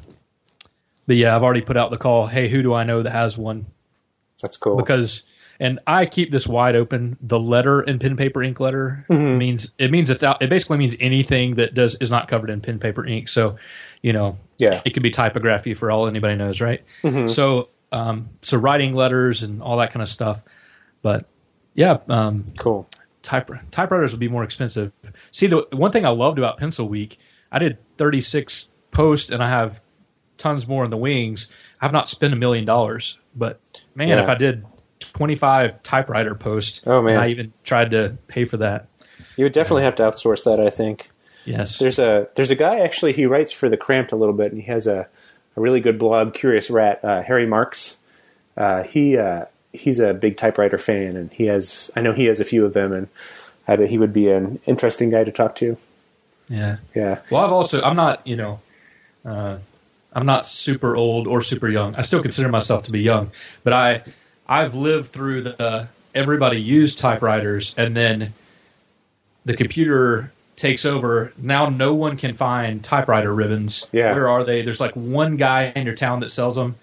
Speaker 3: but yeah, I've already put out the call. Hey, who do I know that has one?
Speaker 1: That's cool.
Speaker 3: Because and I keep this wide open. The letter in pen paper ink letter mm-hmm. means it means that it basically means anything that does is not covered in pen paper ink. So you know,
Speaker 1: yeah,
Speaker 3: it could be typography for all anybody knows, right? Mm-hmm. So, um, so writing letters and all that kind of stuff. But yeah, um,
Speaker 1: cool.
Speaker 3: Type, typewriters would be more expensive. See, the one thing I loved about Pencil Week, I did 36 posts and I have tons more in the wings. I've not spent a million dollars, but man, yeah. if I did 25 typewriter post.
Speaker 1: oh man,
Speaker 3: I even tried to pay for that.
Speaker 1: You would definitely have to outsource that, I think.
Speaker 3: Yes.
Speaker 1: There's a there's a guy actually he writes for the Cramped a little bit, and he has a, a really good blog, Curious Rat, uh, Harry Marks. uh, he uh, he's a big typewriter fan, and he has I know he has a few of them, and I bet he would be an interesting guy to talk to.
Speaker 3: Yeah.
Speaker 1: Yeah,
Speaker 3: Well, I've also I'm not you know, uh, I'm not super old or super young. I still consider myself to be young, but I I've lived through the everybody used typewriters, and then the computer takes over. Now no one can find typewriter ribbons.
Speaker 1: Yeah.
Speaker 3: Where are they? There's like one guy in your town that sells them.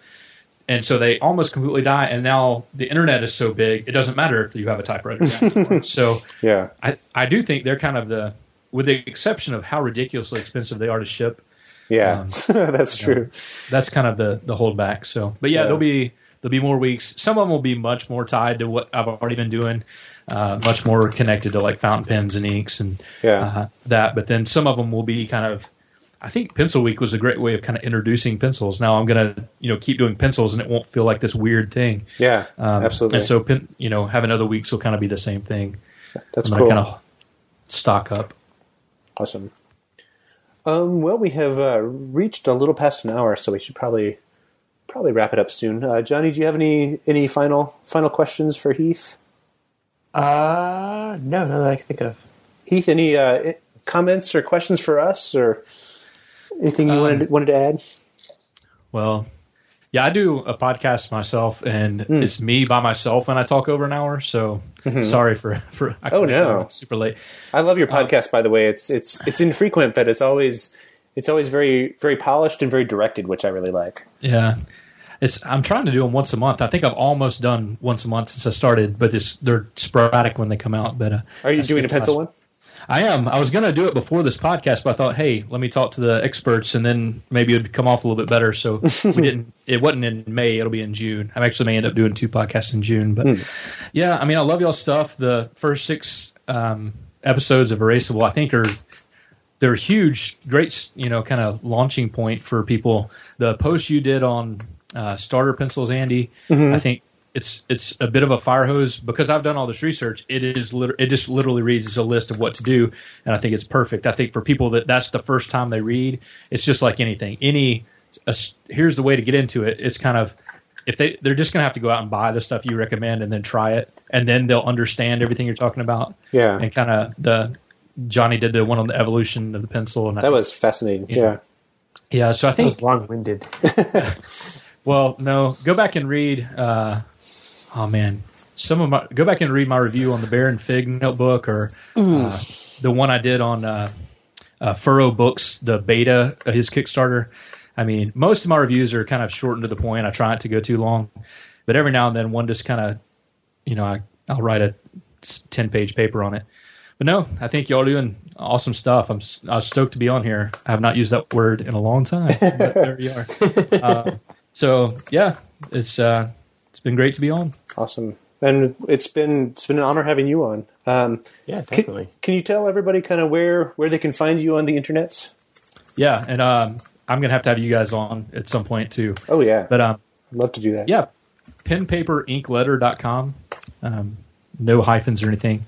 Speaker 3: And so they almost completely die. And now the internet is so big, it doesn't matter if you have a typewriter. so
Speaker 1: yeah,
Speaker 3: I, I do think they're kind of the, with the exception of how ridiculously expensive they are to ship.
Speaker 1: yeah.
Speaker 3: Um,
Speaker 1: That's true.
Speaker 3: That's kind of the the holdback. So, but yeah,
Speaker 1: Yeah.
Speaker 3: there'll be there'll be more weeks. Some of them will be much more tied to what I've already been doing, uh, much more connected to like fountain pens and inks and
Speaker 1: Yeah.
Speaker 3: uh, that. But then some of them will be kind of. I think Pencil Week was a great way of kind of introducing pencils. Now I'm gonna you know keep doing pencils and it won't feel like this weird thing.
Speaker 1: Yeah,
Speaker 3: Um,
Speaker 1: absolutely.
Speaker 3: And so pen, you know having other weeks will kind of be the same thing.
Speaker 1: That's
Speaker 3: I'm
Speaker 1: cool.
Speaker 3: gonna kind of stock up.
Speaker 1: Awesome. Um, well, we have uh, reached a little past an hour, so we should probably probably wrap it up soon. Uh, Johnny, do you have any any final final questions for Heath?
Speaker 2: Uh, no, no that I can think of.
Speaker 1: Heath, any uh, comments or questions for us, or anything you
Speaker 3: Um,
Speaker 1: wanted wanted to add?
Speaker 3: Well, yeah, I do a podcast myself, and
Speaker 1: Hmm.
Speaker 3: it's me by myself when I talk over an hour. So sorry for for I
Speaker 1: Mm-hmm. Oh, no.
Speaker 3: super late.
Speaker 1: I love your
Speaker 3: uh,
Speaker 1: podcast, by the way. It's it's it's infrequent, but it's always it's always very very polished and very directed, which I really like.
Speaker 3: Yeah, it's I'm trying to do them once a month. I think I've almost done once a month since I started, but it's they're sporadic when they come out. But uh,
Speaker 1: Are you
Speaker 3: I
Speaker 1: doing a pencil one?
Speaker 3: I am. I was going to do it before this podcast, but I thought, hey, let me talk to the experts, and then maybe it'd come off a little bit better. So we didn't. It wasn't in May. It'll be in June. I actually may end up doing two podcasts in June. But yeah, I mean, I love y'all stuff. The first six um, episodes of Erasable, I think, are they're huge, great, you know, kind of launching point for people. The post you did on uh, starter pencils, Andy, I think it's it's a bit of a fire hose because I've done all this research. It is lit- it just literally reads as a list of what to do, and I think it's perfect. I think for people that that's the first time they read, it's just like anything. Any a here's the way to get into it. It's kind of if they they're just gonna have to go out and buy the stuff you recommend and then try it, and then they'll understand everything you're talking about.
Speaker 1: Yeah.
Speaker 3: and kind of the Johnny did the one on the evolution of the pencil, and I
Speaker 1: That was fascinating. Yeah.
Speaker 3: yeah. So I
Speaker 2: That
Speaker 3: think
Speaker 2: was long winded.
Speaker 3: well, no, go back and read. Uh, oh man, some of my go back and read my review on the Baron Fig notebook, or uh, the one I did on uh, uh, Furrow Books, the beta, uh, his Kickstarter. I mean, most of my reviews are kind of short and to the point. I try not to go too long, but every now and then one just kind of, you know, I, I'll write a ten page paper on it. But no, I think y'all are doing awesome stuff. I'm s- I was stoked to be on here. I have not used that word in a long time, but there you are. Uh, so yeah, it's uh, it's been great to be on.
Speaker 1: Awesome. And it's been it's been an honor having you on. Um,
Speaker 2: Yeah,
Speaker 1: can,
Speaker 2: definitely.
Speaker 1: can you tell everybody kind of where where they can find you on the internets?
Speaker 3: Yeah, and um, I'm gonna have to have you guys on at some point too.
Speaker 1: Oh yeah,
Speaker 3: But um,
Speaker 1: I'd love to do that.
Speaker 3: yeah, penpaperinkletter.com. Um, no hyphens or anything.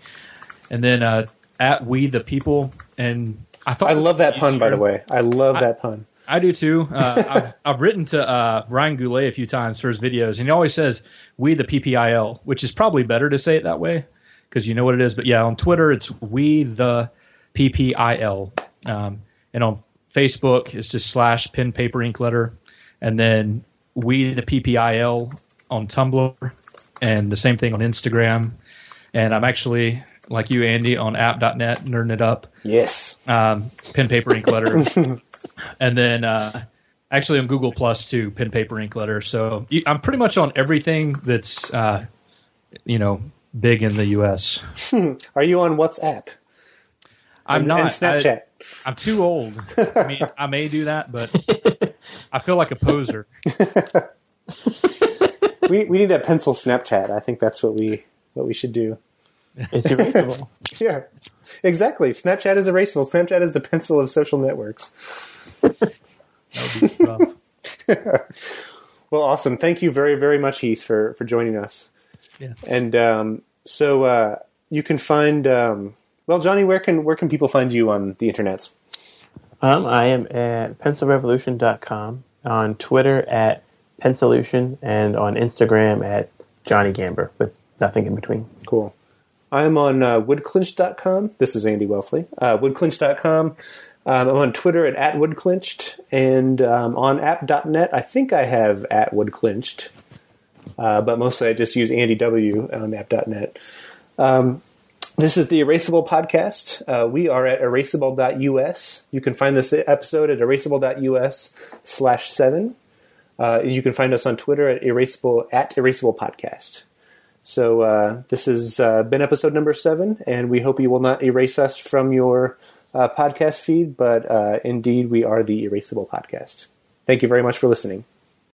Speaker 3: And then uh, at we the people, and I thought
Speaker 1: I love that pun, by the way. I love that pun.
Speaker 3: I do too. Uh, I've, I've written to uh, Brian Goulet a few times for his videos, and he always says "we the PPIL," which is probably better to say it that way because you know what it is. But yeah, on Twitter it's "we the PPIL," um, and on Facebook it's just slash pen paper ink letter, and then "we the PPIL" on Tumblr, and the same thing on Instagram. And I'm actually like you, Andy, on app.net, nerding it up
Speaker 1: Yes.
Speaker 3: um, pen paper ink letter and then uh, actually on google plus too pen paper ink letter so you- i'm pretty much on everything that's uh, you know big in the us
Speaker 1: Are you on WhatsApp?
Speaker 3: i'm
Speaker 1: and,
Speaker 3: not
Speaker 1: and Snapchat.
Speaker 3: I, am too old i mean i may do that but i feel like a poser
Speaker 1: we we need a pencil Snapchat. I think that's what we what we should do.
Speaker 2: It's erasable.
Speaker 1: Yeah, exactly. Snapchat is erasable. Snapchat is the pencil of social networks.
Speaker 3: that would be rough
Speaker 1: Well, awesome. Thank you very very much, Heath, for for joining us.
Speaker 3: yeah.
Speaker 1: And um, so uh, you can find. Um, well, Johnny, where can where can people find you on the internets?
Speaker 2: um, I am at pencilrevolution.com, on Twitter at Pensolution, and on Instagram at Johnny Gamber with nothing in between.
Speaker 1: Cool. I'm on uh. This is Andy Welfle. Uh. Um, I'm on Twitter at, at woodclinched and um, on app.net. I think I have at woodclinched, uh, but mostly I just use Andy W on app.net. Um, this is the Erasable podcast. Uh, we are at erasable.us. You can find this episode at erasable.us slash seven. Uh, you can find us on Twitter at erasable at erasable podcast. So uh, this has uh, been episode number seven, and we hope you will not erase us from your uh, podcast feed, but uh, indeed we are the Erasable podcast. Thank you very much for listening.